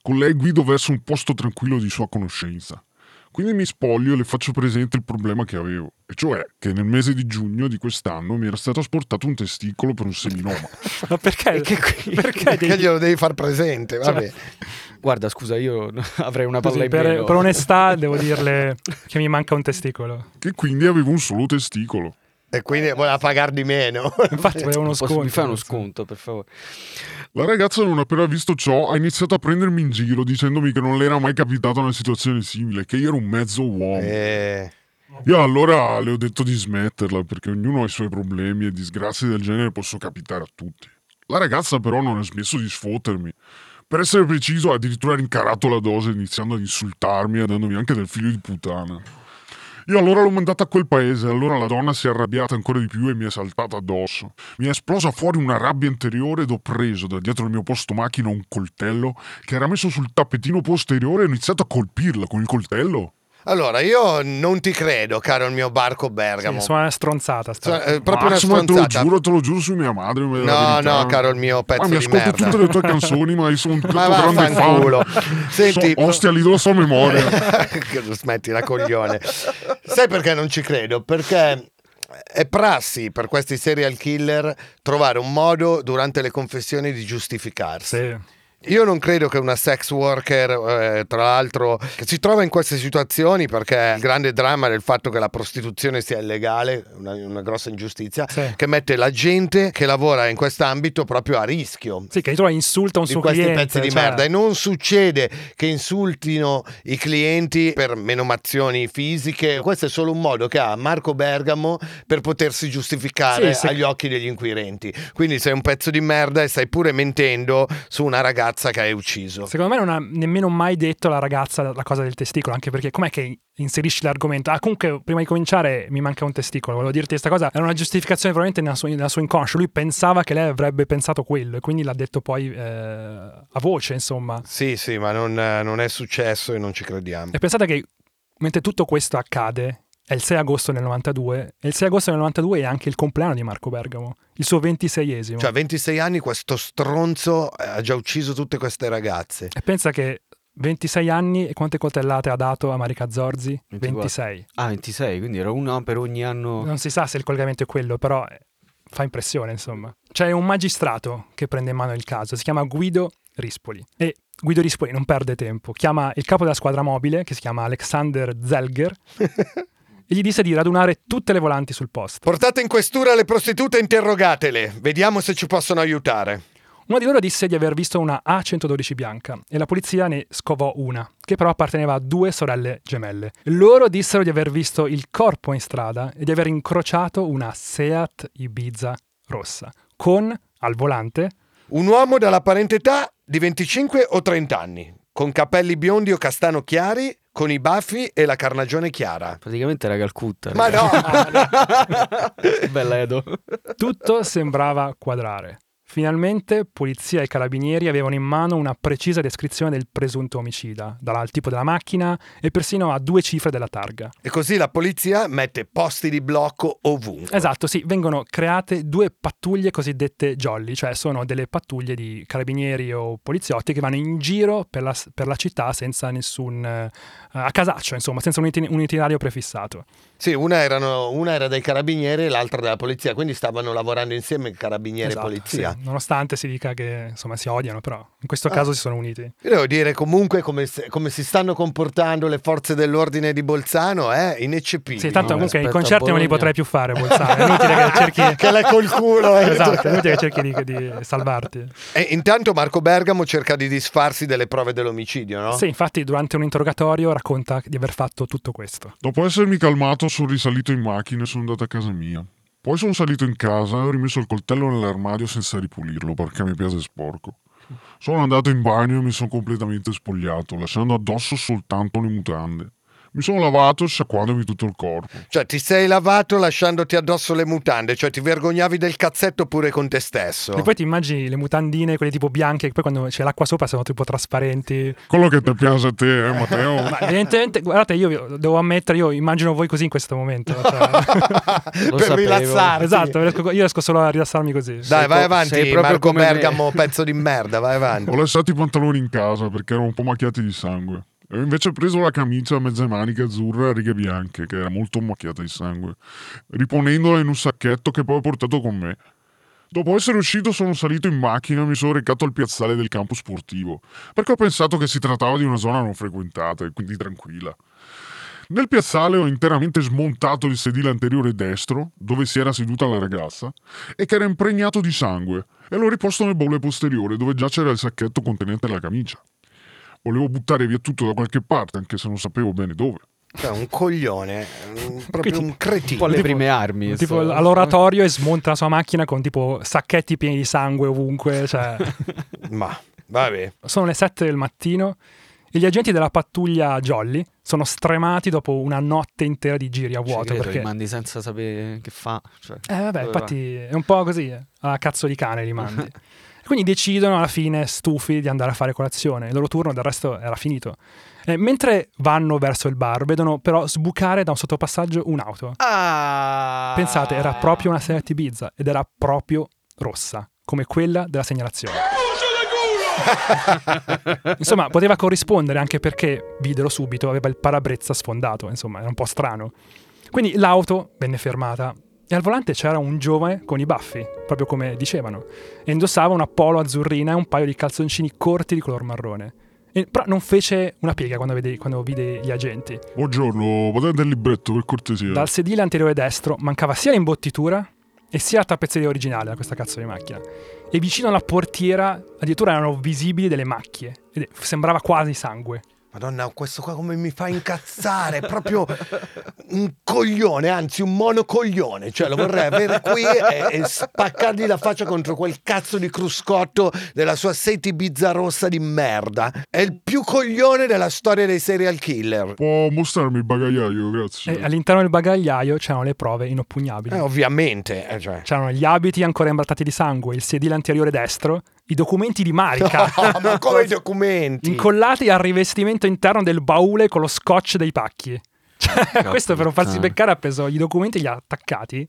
Con lei guido verso un posto tranquillo di sua conoscenza. Quindi mi spoglio e le faccio presente il problema che avevo, e cioè che nel mese di giugno di quest'anno mi era stato asportato un testicolo per un seminoma. Ma perché? perché Perché devi- glielo devi far presente, Cioè, vabbè. Guarda, scusa, io avrei una Così, palla in per, meno. per onestà devo dirle che mi manca un testicolo. Che quindi avevo un solo testicolo. E quindi voleva pagar di meno. Infatti uno sconto. Mi fai uno sconto, per favore. La ragazza non appena visto ciò ha iniziato a prendermi in giro dicendomi che non le era mai capitata una situazione simile, che io ero un mezzo uomo. Eh, Io allora le ho detto di smetterla perché ognuno ha i suoi problemi e disgrazie del genere possono capitare a tutti. La ragazza però non ha smesso di sfottermi. Per essere preciso ha addirittura rincarato la dose iniziando ad insultarmi e dandomi anche del figlio di puttana. Io allora l'ho mandata a quel paese, allora la donna si è arrabbiata ancora di più e mi è saltata addosso. Mi è esplosa fuori una rabbia interiore ed ho preso da dietro il mio posto macchina un coltello che era messo sul tappetino posteriore e ho iniziato a colpirla con il coltello. Allora, io non ti credo, caro il mio barco Bergamo. Sì, sono una stronzata. sta- Cioè, eh, proprio una Massimo, te lo stronzata. giuro, te lo giuro su mia madre. No, no, caro il mio pezzo Ma mi di ascolto merda. tutte le tue canzoni, ma io sono un grande fan. Senti, So- ostia, lì la sua memoria. Smetti la coglione. Sai perché non ci credo? Perché è prassi per questi serial killer trovare un modo durante le confessioni di giustificarsi. Sì. Io non credo che una sex worker, eh, tra l'altro, che si trova in queste situazioni perché il grande dramma del fatto che la prostituzione sia illegale, una, una grossa ingiustizia, Sì. che mette la gente che lavora in quest'ambito proprio a rischio Sì, che insulta un di suo questi cliente. pezzi di cioè- merda e non succede che insultino i clienti per menomazioni fisiche questo è solo un modo che ha Marco Bergamo per potersi giustificare Sì, sì. agli occhi degli inquirenti quindi sei un pezzo di merda e stai pure mentendo su una ragazza che hai ucciso Secondo me non ha nemmeno mai detto alla ragazza la cosa del testicolo, anche perché com'è che inserisci l'argomento? Ah, comunque, prima di cominciare mi manca un testicolo, volevo dirti questa cosa. Era una giustificazione probabilmente nella sua, nella sua inconscio. Lui pensava che lei avrebbe pensato quello e quindi l'ha detto poi eh, a voce, insomma. sì sì ma non, non è successo e non ci crediamo E pensate che mentre tutto questo accade, è il 6 agosto del 92, e il 6 agosto del 92 è anche il compleanno di Marco Bergamo, il suo 26esimo. cioè a 26 anni questo stronzo ha già ucciso tutte queste ragazze E pensa che 26 anni e quante coltellate ha dato a Marica Zorzi? 24. 26. Ah, 26, quindi era una per ogni anno. Non si sa se il collegamento è quello, però eh, fa impressione, insomma. C'è un magistrato che prende in mano il caso, si chiama Guido Rispoli. E Guido Rispoli non perde tempo, chiama il capo della squadra mobile, che si chiama Alexander Zelger, e gli disse di radunare tutte le volanti sul posto. Portate in questura le prostitute e interrogatele. Vediamo se ci possono aiutare. Uno di loro disse di aver visto una A112 bianca e la polizia ne scovò una, che però apparteneva a due sorelle gemelle. Loro dissero di aver visto il corpo in strada e di aver incrociato una Seat Ibiza rossa, con al volante un uomo dall'apparente età di 25 o 30 anni, con capelli biondi o castano chiari, con i baffi e la carnagione chiara. Praticamente era Calcutta. Ma no! Bella Edo. Tutto sembrava quadrare. Finalmente polizia e carabinieri avevano in mano una precisa descrizione del presunto omicida, dal tipo della macchina e persino a due cifre della targa. E così la polizia mette posti di blocco ovunque. Esatto, sì, vengono create due pattuglie cosiddette jolly, cioè sono delle pattuglie di carabinieri o poliziotti che vanno in giro per la, per la città senza nessun... Eh, a casaccio, insomma, senza un, itin- un itinerario prefissato. Sì, una, erano, una, era dei carabinieri e l'altra della polizia, quindi stavano lavorando insieme carabinieri esatto, e polizia. Sì, nonostante si dica che insomma si odiano, però in questo ah. caso si sono uniti. Io devo dire comunque come, come, si stanno comportando le forze dell'ordine di Bolzano è ineccepibile. Sì, tanto no, comunque i concerti non li potrei più fare Bolzano, è inutile che cerchi... che l'hai col culo. Eh. Esatto, è inutile che cerchi di, di salvarti. E intanto Marco Bergamo cerca di disfarsi delle prove dell'omicidio, no? Sì, infatti durante un interrogatorio racconta di aver fatto tutto questo. Dopo essermi calmato sono risalito in macchina e sono andato a casa mia. Poi sono salito in casa e ho rimesso il coltello nell'armadio senza ripulirlo perché mi piace sporco. Sono andato in bagno e mi sono completamente spogliato, lasciando addosso soltanto le mutande. Mi sono lavato sciacquandomi tutto il corpo. Cioè, ti sei lavato lasciandoti addosso le mutande, cioè ti vergognavi del cazzetto pure con te stesso. E poi ti immagini le mutandine, quelle tipo bianche, che poi quando c'è l'acqua sopra sono tipo trasparenti. Quello che ti piace a te, eh, Matteo. Ma evidentemente, guardate, io devo ammettere, io immagino voi così in questo momento. Cioè... per sapevo. rilassarti. Esatto, io riesco solo a rilassarmi così. Dai, sei vai co- avanti, Marco Bergamo, me. pezzo di merda, vai avanti. Ho lasciato i pantaloni in casa perché erano un po' macchiati di sangue. E invece ho preso la camicia a mezze maniche azzurra a righe bianche, che era molto macchiata di sangue, riponendola in un sacchetto che poi ho portato con me. Dopo essere uscito sono salito in macchina e mi sono recato al piazzale del campo sportivo, perché ho pensato che si trattava di una zona non frequentata e quindi tranquilla. Nel piazzale ho interamente smontato il sedile anteriore destro, dove si era seduta la ragazza, e che era impregnato di sangue, e l'ho riposto nel bolle posteriore, dove già c'era il sacchetto contenente la camicia volevo buttare via tutto da qualche parte, anche se non sapevo bene dove. Cioè, un coglione, proprio un cretino. Un po' le prime armi. Tipo so. all'oratorio e smonta la sua macchina con tipo sacchetti pieni di sangue ovunque. Cioè. Ma, vabbè. Sono le 7 del mattino e gli agenti della pattuglia Jolly sono stremati dopo una notte intera di giri a vuoto. Cioè, perché... li mandi senza sapere che fa. Cioè, eh vabbè, infatti va? è un po' così, eh. a cazzo di cane li mandi. Quindi decidono alla fine, stufi, di andare a fare colazione. Il loro turno del resto era finito. E mentre vanno verso il bar, vedono però sbucare da un sottopassaggio un'auto. Ah. Pensate, era proprio una Seat Ibiza ed era proprio rossa, come quella della segnalazione. insomma, poteva corrispondere anche perché, videro subito, aveva il parabrezza sfondato, insomma, era un po' strano. Quindi l'auto venne fermata e al volante c'era un giovane con i baffi, proprio come dicevano, e indossava una polo azzurrina e un paio di calzoncini corti di color marrone. E, però non fece una piega quando, vede, quando vide gli agenti. Buongiorno, potete il libretto per cortesia? Dal sedile anteriore destro mancava sia l'imbottitura e sia la tappezzeria originale da questa cazzo di macchina. E vicino alla portiera addirittura erano visibili delle macchie. Ed sembrava quasi sangue. Madonna, questo qua come mi fa incazzare, è proprio un coglione, anzi un monocoglione, cioè lo vorrei avere qui e, e spaccargli la faccia contro quel cazzo di cruscotto della sua seti bizzarrossa di merda. È il più coglione della storia dei serial killer. Può mostrarmi il bagagliaio, grazie. E all'interno del bagagliaio c'erano le prove inoppugnabili. Eh, ovviamente. Eh, cioè. C'erano gli abiti ancora imbrattati di sangue, il sedile anteriore destro, i documenti di Marica. No, ma come i documenti? Incollati al rivestimento interno del baule con lo scotch dei pacchi. Cioè, questo per non farsi beccare ha preso i documenti e li ha attaccati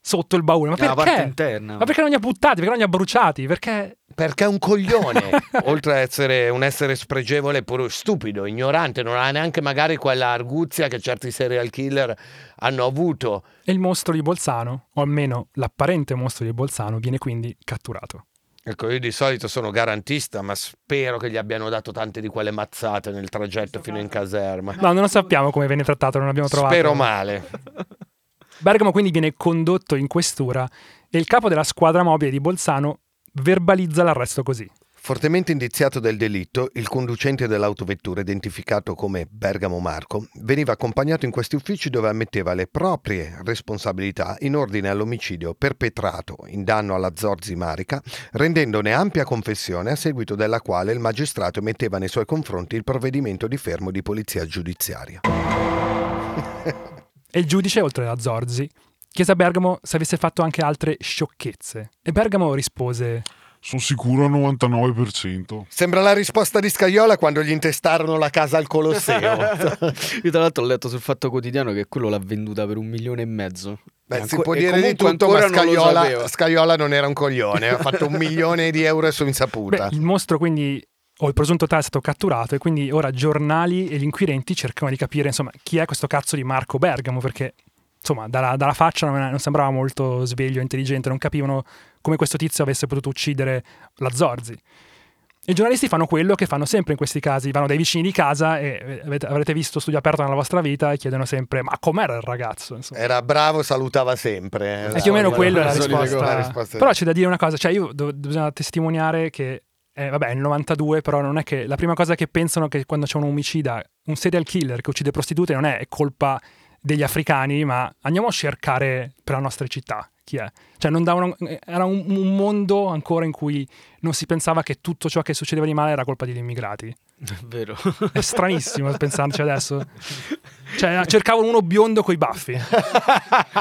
sotto il baule. Ma perché? parte interna. Ma perché non li ha buttati? Perché non li ha bruciati? Perché Perché è un coglione, oltre ad essere un essere spregevole, pure stupido, ignorante, non ha neanche magari quella arguzia che certi serial killer hanno avuto. E il mostro di Bolzano, o almeno l'apparente mostro di Bolzano, viene quindi catturato. Ecco, io di solito sono garantista, ma spero che gli abbiano dato tante di quelle mazzate nel traghetto fino in caserma. No, non sappiamo come venne trattato, non abbiamo trovato. Spero male. Bergamo quindi viene condotto in questura e il capo della squadra mobile di Bolzano verbalizza l'arresto così. Fortemente indiziato del delitto, il conducente dell'autovettura, identificato come Bergamo Marco, veniva accompagnato in questi uffici dove ammetteva le proprie responsabilità in ordine all'omicidio perpetrato in danno alla Zorzi Marica, rendendone ampia confessione a seguito della quale il magistrato emetteva nei suoi confronti il provvedimento di fermo di polizia giudiziaria. E il giudice, oltre a Zorzi, chiese a Bergamo se avesse fatto anche altre sciocchezze. E Bergamo rispose: Sono sicuro al 99%. Sembra la risposta di Scaiola quando gli intestarono la casa al Colosseo. Io tra l'altro ho letto sul Fatto Quotidiano che quello l'ha venduta per un milione e mezzo. Beh, si può dire di tutto, ma Scaiola. Scaiola non era un coglione, ha fatto un milione di euro su Beh, insaputa. il mostro quindi, o il presunto tale è stato catturato e quindi ora giornali e gli inquirenti cercano di capire insomma chi è questo cazzo di Marco Bergamo perché insomma dalla, dalla faccia non, non sembrava molto sveglio, intelligente, non capivano come questo tizio avesse potuto uccidere la Zorzi. I giornalisti fanno quello che fanno sempre in questi casi, vanno dai vicini di casa e eh, avete- avrete visto studio aperto nella vostra vita e chiedono sempre ma com'era il ragazzo? Insomma. Era bravo, salutava sempre. E più o meno quella è la risposta. la risposta. Però c'è da dire una cosa, cioè io do- bisogna testimoniare che eh, vabbè, è il 92, però non è che la prima cosa che pensano che quando c'è un omicida, un serial killer che uccide prostitute non è colpa degli africani, ma andiamo a cercare per la nostra città chi è. Cioè non davano- era un, un mondo ancora in cui non si pensava che tutto ciò che succedeva di male era colpa degli immigrati. È vero. È stranissimo pensarci adesso. Cioè cercavano uno biondo coi baffi.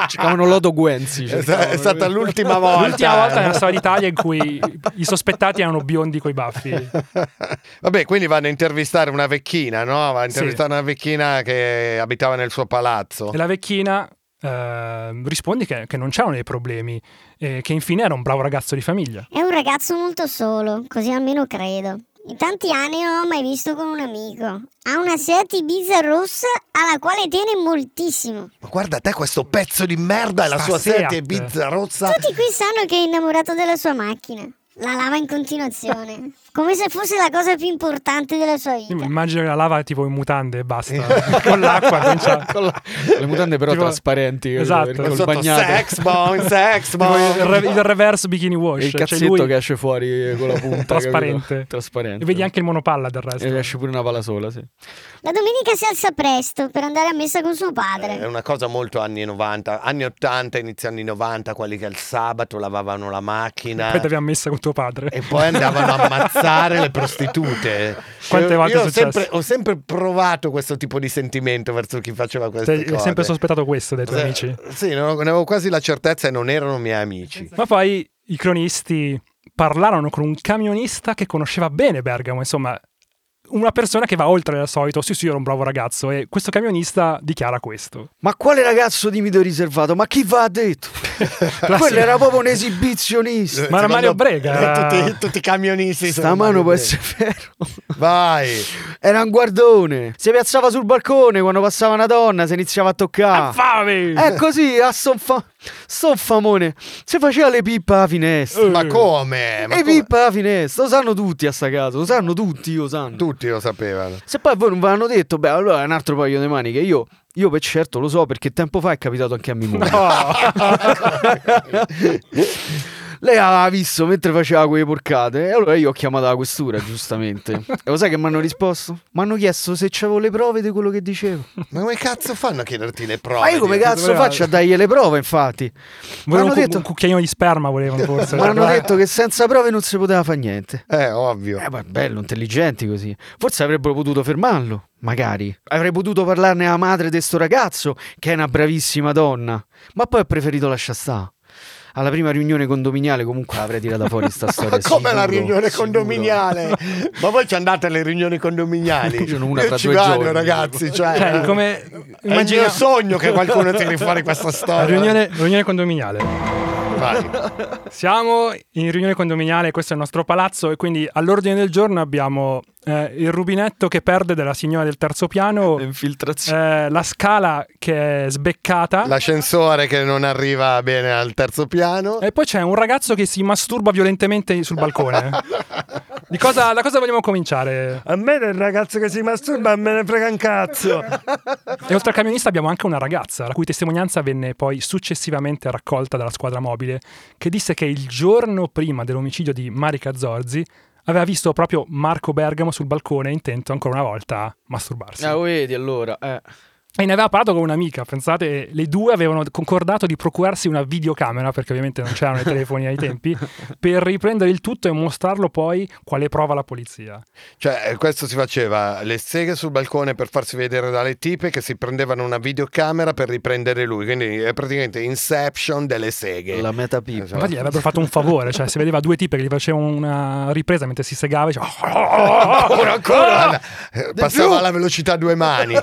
Cercavano Lodo Guenzi. È, cercavano. è stata l'ultima volta. L'ultima volta nella storia d'Italia in cui i sospettati erano biondi coi baffi. Vabbè, quindi vanno a intervistare una vecchina, no? Va a Sì. intervistare una vecchina che abitava nel suo palazzo. E la vecchina eh, risponde che, che non c'erano dei problemi, e che infine era un bravo ragazzo di famiglia. È un ragazzo molto solo, così almeno credo. In tanti anni non l'ho mai visto con un amico. Ha una Seat Ibiza rossa alla quale tiene moltissimo. Ma guarda te questo pezzo di merda e la Sta sua Seat. sete bizza rozza. Tutti qui sanno che è innamorato della sua macchina. La lava in continuazione. Come se fosse la cosa più importante della sua Io vita. immagino che la lava tipo in mutande e basta. con l'acqua. Con la- le mutande però Tipo- trasparenti. Esatto. Col Sotto bagnato. sex bomb, sex bomb. il, re- il reverse bikini wash. E il cioè cazzetto lui che esce fuori con la punta. Trasparente. capito? Trasparente. E vedi anche il monopalla del resto. E esce pure una pala sola, sì. La domenica si alza presto per andare a messa con suo È padre. una cosa molto anni 90, anni 80, inizio anni 90, quelli che il sabato lavavano la macchina Poi ti abbiamo messa con tuo padre. e poi andavano a ammazzare le prostitute. Quante Io- volte io è ho successo? sempre, ho sempre provato questo tipo di sentimento verso chi faceva queste Cioè, cose. Hai sempre sospettato questo dai tuoi Sì, amici. Sì, ne avevo quasi la certezza e non erano miei amici. Ma poi i cronisti parlarono con un camionista che conosceva bene Bergamo, insomma, una persona che va oltre al solito. Sì, sì, ero un bravo ragazzo. E questo camionista dichiara questo. Ma quale ragazzo timido e riservato? Ma chi va ha detto? Quello era proprio un esibizionista. Ma era Mario Brega, era- Tutti, tutti i camionisti. Sta mano può essere vero. Vai. Era un guardone. Si piazzava sul balcone quando passava una donna, si iniziava a toccare. Fame! È così, a son, fa- son famone. Si faceva le pippe alla finestra. Ma come? Ma le come? pippe alla finestra, lo sanno tutti a sta casa, lo sanno tutti, lo sanno. Tutti lo sapevano. Se poi voi non ve l'hanno detto, beh, allora è un altro paio di maniche. Io, io per certo lo so perché tempo fa è capitato anche a mia moglie. Lei aveva visto mentre faceva quelle porcate e allora io ho chiamato la questura, giustamente. E lo sai che mi hanno risposto? Mi hanno chiesto se c'avevo le prove di quello che dicevo. Ma come cazzo fanno a chiederti le prove? Ma io come cazzo faccio a dargli le prove, infatti? Mi Volevano cu- detto, un cucchiaino di sperma, volevano forse. mi hanno detto che senza prove non si poteva fare niente. Eh, ovvio. Eh, ma bello, intelligenti così. Forse avrebbero potuto fermarlo, magari. Avrei potuto parlarne alla madre di sto ragazzo, che è una bravissima donna. Ma poi ho preferito lasciare stare. Alla prima riunione condominiale comunque avrei tirato fuori sta storia. Come la riunione sicuro. condominiale? Ma voi ci andate alle riunioni condominiali? Io una Io tra ci due vado, giorni. ragazzi. Cioè, Cioè, come è il mio sogno che qualcuno tiri fuori questa storia. riunione, riunione condominiale. Vai. Siamo in riunione condominiale, questo è il nostro palazzo e quindi all'ordine del giorno abbiamo eh, il rubinetto che perde della signora del terzo piano, Infiltrazione. eh, la scala che è sbeccata L'ascensore che non arriva bene al terzo piano. e poi c'è un ragazzo che si masturba violentemente sul balcone. Di cosa, da cosa vogliamo cominciare? A me del ragazzo che si masturba me ne frega un cazzo. E oltre al camionista abbiamo anche una ragazza, la cui testimonianza venne poi successivamente raccolta dalla squadra mobile, che disse che il giorno prima dell'omicidio di Marica Zorzi aveva visto proprio Marco Bergamo sul balcone intento ancora una volta a masturbarsi. Ah, vedi allora. Eh. E ne aveva parlato con un'amica, pensate, le due avevano concordato di procurarsi una videocamera, perché ovviamente non c'erano i telefoni ai tempi, per riprendere il tutto e mostrarlo poi quale prova alla polizia. Cioè, eh, questo si faceva le seghe sul balcone per farsi vedere dalle tipe che si prendevano una videocamera per riprendere lui. Quindi è praticamente Inception delle seghe. La meta pipa. Esatto. Infatti gli avrebbero fatto un favore, cioè si vedeva due tipe che gli facevano una ripresa mentre si segava e diceva ancora, ancora. Eh, Passava alla velocità a due mani.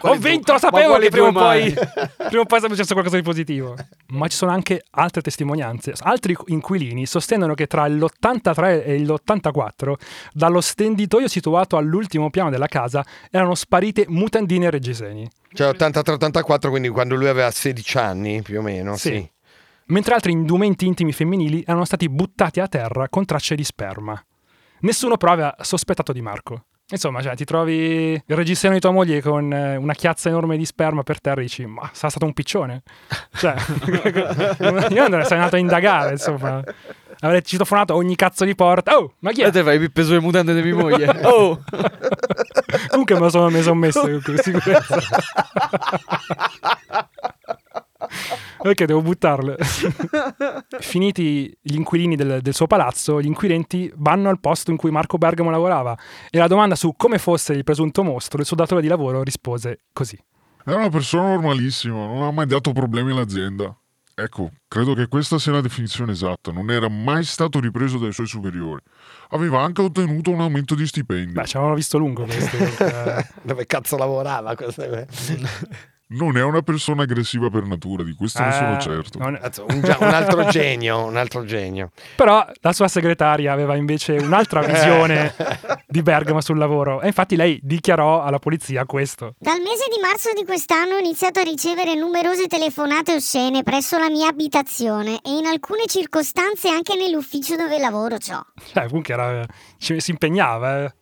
Ho vinto, lo sapevo che prima o, poi, prima o poi sarebbe successo qualcosa di positivo. Ma ci sono anche altre testimonianze. Altri inquilini sostengono che tra l'83 e l'84, dallo stenditoio situato all'ultimo piano della casa, erano sparite mutandine e reggiseni. Cioè 83-84, quindi quando lui aveva 16 anni più o meno. Sì. Sì. Mentre altri indumenti intimi femminili erano stati buttati a terra con tracce di sperma. Nessuno però aveva sospettato di Marco. Insomma, cioè, ti trovi il reggiseno di tua moglie con eh, una chiazza enorme di sperma per terra e dici, ma sarà stato un piccione? Cioè, io andrei sarei andato a indagare, insomma. Avrei citofonato ogni cazzo di porta. Oh, ma chi è? E te fai pippe sulle mutande di mia moglie. Oh! Comunque me lo sono, me lo sono messo con sicurezza. Perché devo buttarle? Finiti gli inquilini del, del suo palazzo, gli inquirenti vanno al posto in cui Marco Bergamo lavorava e la domanda su come fosse il presunto mostro, il suo datore di lavoro rispose così. Era una persona normalissima, non ha mai dato problemi all'azienda. Ecco, credo che questa sia la definizione esatta. Non era mai stato ripreso dai suoi superiori. Aveva anche ottenuto un aumento di stipendio. Beh, ci avevano visto lungo questo. perché- Dove cazzo lavorava? Non è una persona aggressiva per natura, di questo ne sono Eh, certo. non- Cazzo, Un, un altro genio, un altro genio. Però la sua segretaria aveva invece un'altra visione di Bergamo sul lavoro e infatti lei dichiarò alla polizia questo. Dal mese di marzo di quest'anno ho iniziato a ricevere numerose telefonate oscene presso la mia abitazione e in alcune circostanze anche nell'ufficio dove lavoro ciò. Cioè, comunque era- si impegnava, eh.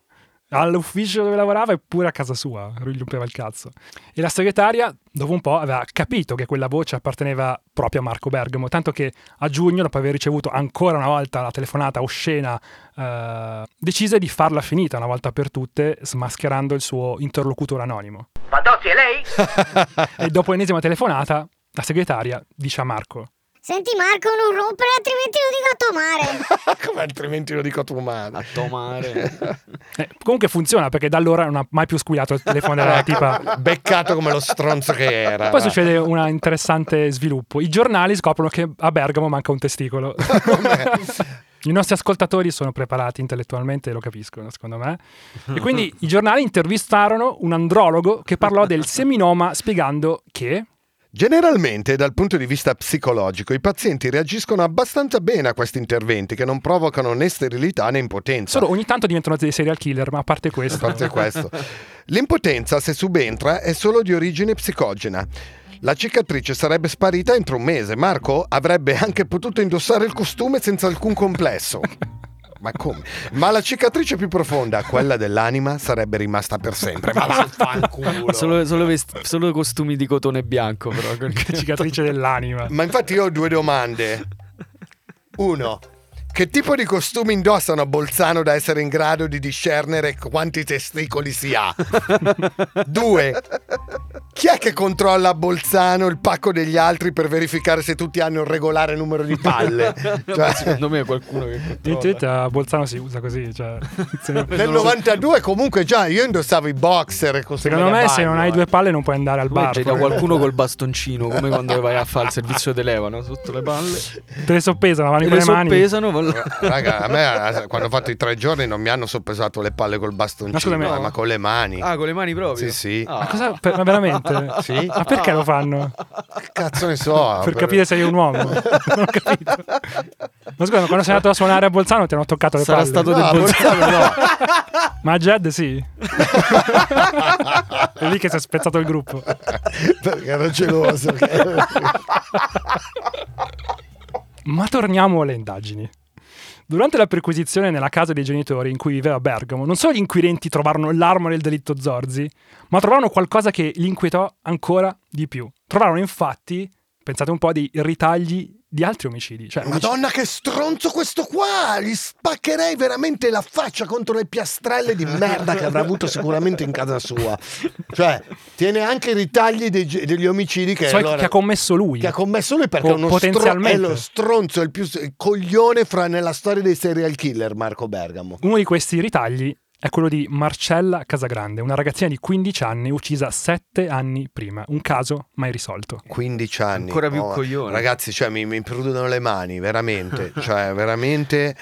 All'ufficio dove lavorava e pure a casa sua, lui gli rompeva il cazzo. E la segretaria, dopo un po', aveva capito che quella voce apparteneva proprio a Marco Bergamo, tanto che a giugno, dopo aver ricevuto ancora una volta la telefonata oscena, eh, decise di farla finita una volta per tutte, smascherando il suo interlocutore anonimo. Fantozzi, è lei? E dopo l'ennesima telefonata, la segretaria dice a Marco: Senti Marco, non rompere altrimenti lo dico a tomare. Come altrimenti lo dico a tua madre. A tomare. Eh, comunque funziona perché da allora non ha mai più squillato il telefono della tipa. Beccato come lo stronzo che era. Poi succede un interessante sviluppo. I giornali scoprono che a Bergamo manca un testicolo. I nostri ascoltatori sono preparati intellettualmente, lo capiscono, secondo me. E quindi i giornali intervistarono un andrologo che parlò del seminoma spiegando che Generalmente, dal punto di vista psicologico, i pazienti reagiscono abbastanza bene a questi interventi che non provocano né sterilità né impotenza. solo ogni tanto diventano dei serial killer, ma a parte A questo. parte questo. L'impotenza, se subentra, è solo di origine psicogena. La cicatrice sarebbe sparita entro un mese. Marco avrebbe anche potuto indossare il costume senza alcun complesso. Ma come? Ma la cicatrice più profonda, quella dell'anima, sarebbe rimasta per sempre. Ma vaffanculo. Solo, solo, vest- solo costumi di cotone bianco, però. Cicatrice dell'anima. Ma infatti io ho due domande. Uno, che tipo di costumi indossano a Bolzano da essere in grado di discernere quanti testicoli si ha? Due, chi è che controlla a Bolzano il pacco degli altri per verificare se tutti hanno il regolare numero di palle? Cioè, Secondo me è qualcuno che controlla. A Bolzano si usa così. Cioè, nel 92 comunque già io indossavo i boxer secondo me, se non hai due palle, non puoi andare al bar. c'è da qualcuno col bastoncino, come quando vai a fare il servizio di levano sotto le palle. Te le soppesano, vanno con le le mani. soppesano. Vanno- Raga, a me quando ho fatto i tre giorni non mi hanno soppesato le palle col bastoncino, Ma scusami, eh, no. ma con le mani. Ah, con le mani proprio? Sì, sì. Ah. Ma cosa? per- ma veramente? Sì. Ma perché lo fanno? Che cazzo ne so? Per capire se sei un uomo. non ho capito. Ma scusa, quando sei andato a suonare a Bolzano ti hanno toccato le Sarà palle? stato No, del Bolzano. Bolzano no. Ma a Jed sì. È lì che si è spezzato il gruppo. Perché ero geloso. Ma torniamo alle indagini. Durante la perquisizione nella casa dei genitori in cui viveva Bergamo, non solo gli inquirenti trovarono l'arma del delitto Zorzi, ma trovarono qualcosa che li inquietò ancora di più. Trovarono infatti, pensate un po', dei ritagli di altri omicidi. Cioè, omicidi- Madonna che stronzo questo qua! Gli spaccherei veramente la faccia contro le piastrelle di merda che avrà avuto sicuramente in casa sua. Cioè, tiene anche i ritagli dei- degli omicidi che, so allora- che ha commesso lui. che ha commesso lui perché O è, uno stro- potenzialmente. è lo stronzo, il più il coglione fra nella storia dei serial killer Marco Bergamo. Uno di questi ritagli è quello di Marcella Casagrande, una ragazzina di 15 anni uccisa 7 anni prima. Un caso mai risolto. 15 anni. Ancora più Oh, coglione. Ragazzi, cioè, mi, mi prudono le mani, veramente. cioè, veramente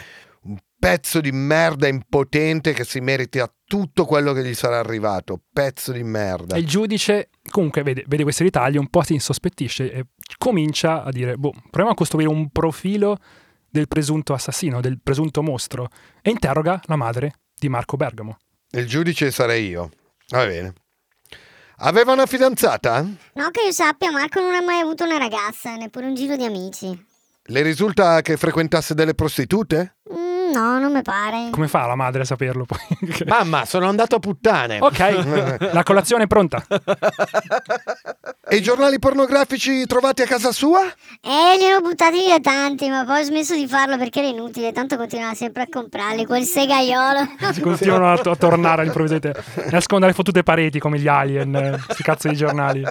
un pezzo di merda impotente che si merita tutto quello che gli sarà arrivato. Pezzo di merda. E il giudice comunque vede, vede questi ritagli, un po' si insospettisce e comincia a dire, boh, proviamo a costruire un profilo del presunto assassino, del presunto mostro, e interroga la madre di Marco Bergamo. Il giudice sarei io. Va bene. Aveva una fidanzata? No, che io sappia, Marco non ha mai avuto una ragazza, neppure un giro di amici. Le risulta che frequentasse delle prostitute? No, non mi pare. Come fa la madre a saperlo poi? Mamma, sono andato a puttane. ok, la colazione è pronta. E i giornali pornografici trovati a casa sua? Eh, li ho buttati via tanti, ma poi ho smesso di farlo perché era inutile, tanto continuava sempre a comprarli, quel segaiolo. Si continuano a, a tornare all'improvvisamente. Nasconde le fottute pareti come gli alien, eh, sti cazzo di giornali.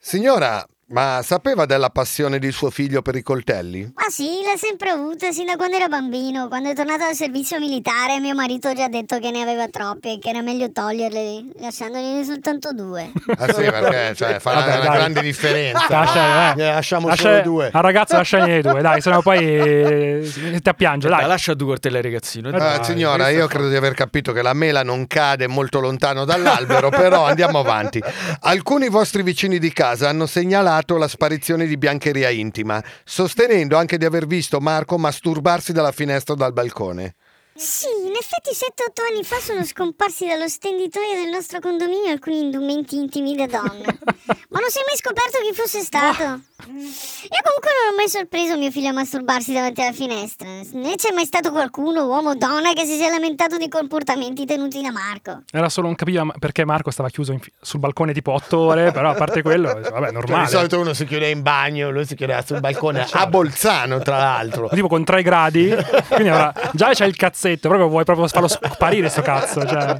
Signora, ma sapeva della passione di suo figlio per i coltelli? Ma sì, l'ha sempre avuta, sin da quando era bambino. Quando è tornato dal servizio militare, mio marito ha già detto che ne aveva troppi e che era meglio toglierli, lasciandogli soltanto due. Ah sì, perché cioè, fa Vabbè, una dai. grande differenza. Lascia, eh. Ne lasciamo Lascia- solo due. Al ragazzo lasciagliene due, dai, sennò poi eh, ti appiange, Dai, lascia due coltelli ragazzino. Eh, Ah, dai, signora, io credo di aver capito che la mela non cade molto lontano dall'albero, però andiamo avanti. Alcuni vostri vicini di casa hanno segnalato la sparizione di biancheria intima, sostenendo anche di aver visto Marco masturbarsi dalla finestra o dal balcone. Sì, in effetti 7-8 anni fa sono scomparsi dallo stenditoio del nostro condominio alcuni indumenti intimi da donna. Ma non si è mai scoperto chi fosse stato. Io comunque non ho mai sorpreso mio figlio a masturbarsi davanti alla finestra. Né c'è mai stato qualcuno, uomo o donna, che si sia lamentato di comportamenti tenuti da Marco. Era solo un capiva perché Marco stava chiuso fi- sul balcone tipo 8 ore, però a parte quello, vabbè, Cioè, normale. di solito uno si chiude in bagno, lui si chiudeva sul balcone a Bolzano, tra l'altro. Tipo con 3 gradi, quindi avrà- già c'è il cazzetto, proprio vuoi proprio farlo sparire sto cazzo. Cioè,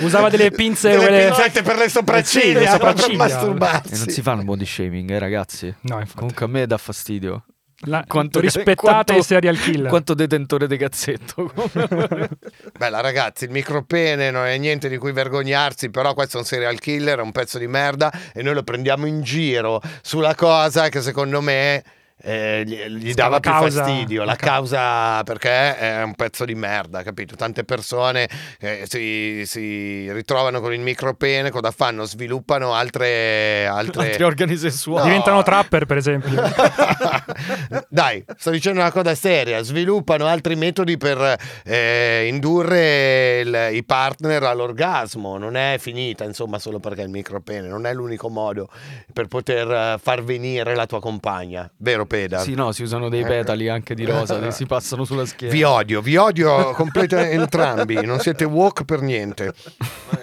usava delle pinze, Delle quelle- pinzette per le sopracciglia, Sì, le per sopracciglia. masturbarsi. E non si fanno body shaming, eh, ragazzi. No, infatti. Comunque a me dà fastidio. La- Quanto- rispettate quanto- i serial killer. Quanto detentore di cazzetto. Bella ragazzi, il micropene non è niente di cui vergognarsi, però questo è un serial killer, è un pezzo di merda e noi lo prendiamo in giro sulla cosa che secondo me eh, gli, gli dava la più causa- fastidio. La la ca- causa perché è un pezzo di merda, capito? Tante persone eh, si, si ritrovano con il micropene, cosa fanno? Sviluppano altre... altre... Altri organi sessuali. Diventano trapper, per esempio. Dai, sto dicendo una cosa seria. Sviluppano altri metodi per eh, indurre il- i partner all'orgasmo. Non è finita, insomma, solo perché il micropene non è l'unico modo per poter eh, far venire la tua compagna. Vero, Peda? Sì, no, si usano dei petali anche di rosa, che si passano sulla schiena. Vi odio, vi odio completamente entrambi. Non siete woke per niente.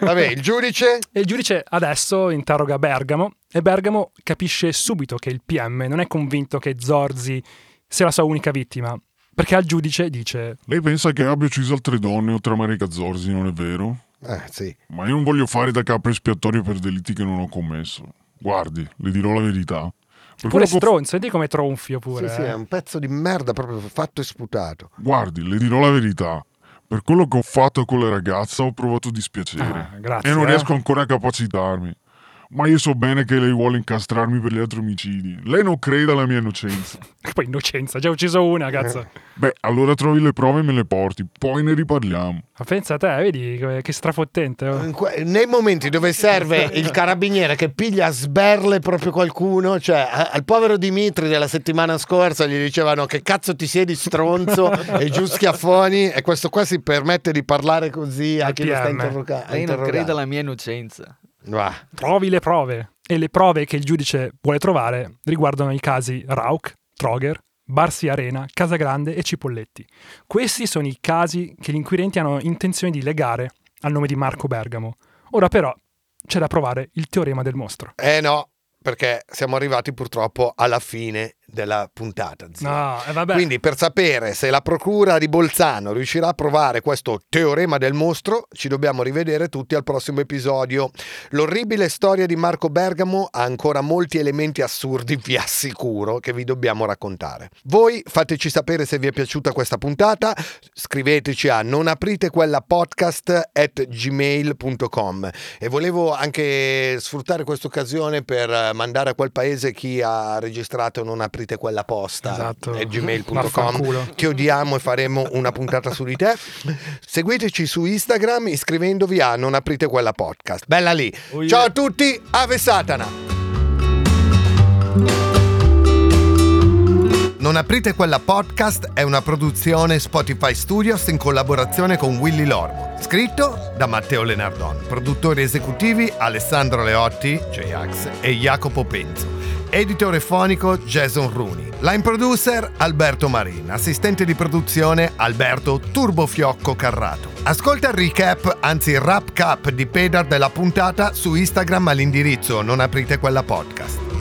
Vabbè, il giudice. E il giudice adesso interroga Bergamo e Bergamo capisce subito che il PM non è convinto che Zorzi sia la sua unica vittima. Perché al giudice dice: Lei pensa che abbia ucciso altre donne oltre a Marica Zorzi, non è vero? Eh, sì. Ma io non voglio fare da capro espiatorio per delitti che non ho commesso. Guardi, le dirò la verità. Pure stronzo, senti come tronfio pure. Sì, sì, eh. è un pezzo di merda proprio fatto e sputato. Guardi, le dirò la verità. Per quello che ho fatto con la ragazza ho provato dispiacere. Ah, grazie, e non eh. riesco ancora a capacitarmi. Ma io so bene che lei vuole incastrarmi per gli altri omicidi. Lei non crede alla mia innocenza. Poi innocenza, già ucciso una, cazzo. Beh, allora trovi le prove e me le porti, poi ne riparliamo. Ma pensa a te, vedi che strafottente. oh. Que- Nei momenti dove serve il carabiniere che piglia a sberle proprio qualcuno, cioè a- al povero Dimitri della settimana scorsa gli dicevano che cazzo ti siedi stronzo e giù schiaffoni e questo qua si permette di parlare così a chi lo sta PM. interroga- Lei non interrogando. crede alla mia innocenza. Va. Trovi le prove. E le prove che il giudice vuole trovare riguardano i casi Rauch, Troger, Barsi Arena, Casagrande e Cipolletti. Questi sono i casi che gli inquirenti hanno intenzione di legare al nome di Marco Bergamo. Ora però c'è da provare il teorema del mostro. Eh no, perché siamo arrivati purtroppo alla fine della puntata. No, e vabbè. Quindi per sapere se la procura di Bolzano riuscirà a provare questo teorema del mostro, ci dobbiamo rivedere tutti al prossimo episodio. L'orribile storia di Marco Bergamo ha ancora molti elementi assurdi, vi assicuro, che vi dobbiamo raccontare. Voi fateci sapere se vi è piaciuta questa puntata, scriveteci a non aprite quella podcast at gmail.com e volevo anche sfruttare questa occasione per eh, mandare a quel paese chi ha registrato non aprite quella posta Esatto. at gmail.com Vaffanculo. ti odiamo e faremo una puntata su di te. Seguiteci su Instagram iscrivendovi a non aprite quella podcast. Bella lì. Oh, ciao a tutti Ave Satana Non aprite quella podcast è una produzione Spotify Studios in collaborazione con Willy Lormo. Scritto da Matteo Lenardon. Produttori esecutivi Alessandro Leotti, J-Ax e Jacopo Penzo. Editore fonico Jason Rooney. Line producer Alberto Marin. Assistente di produzione Alberto Turbofiocco Carrato. Ascolta il recap, anzi il wrap cap di Pedar della puntata su Instagram all'indirizzo non aprite quella podcast.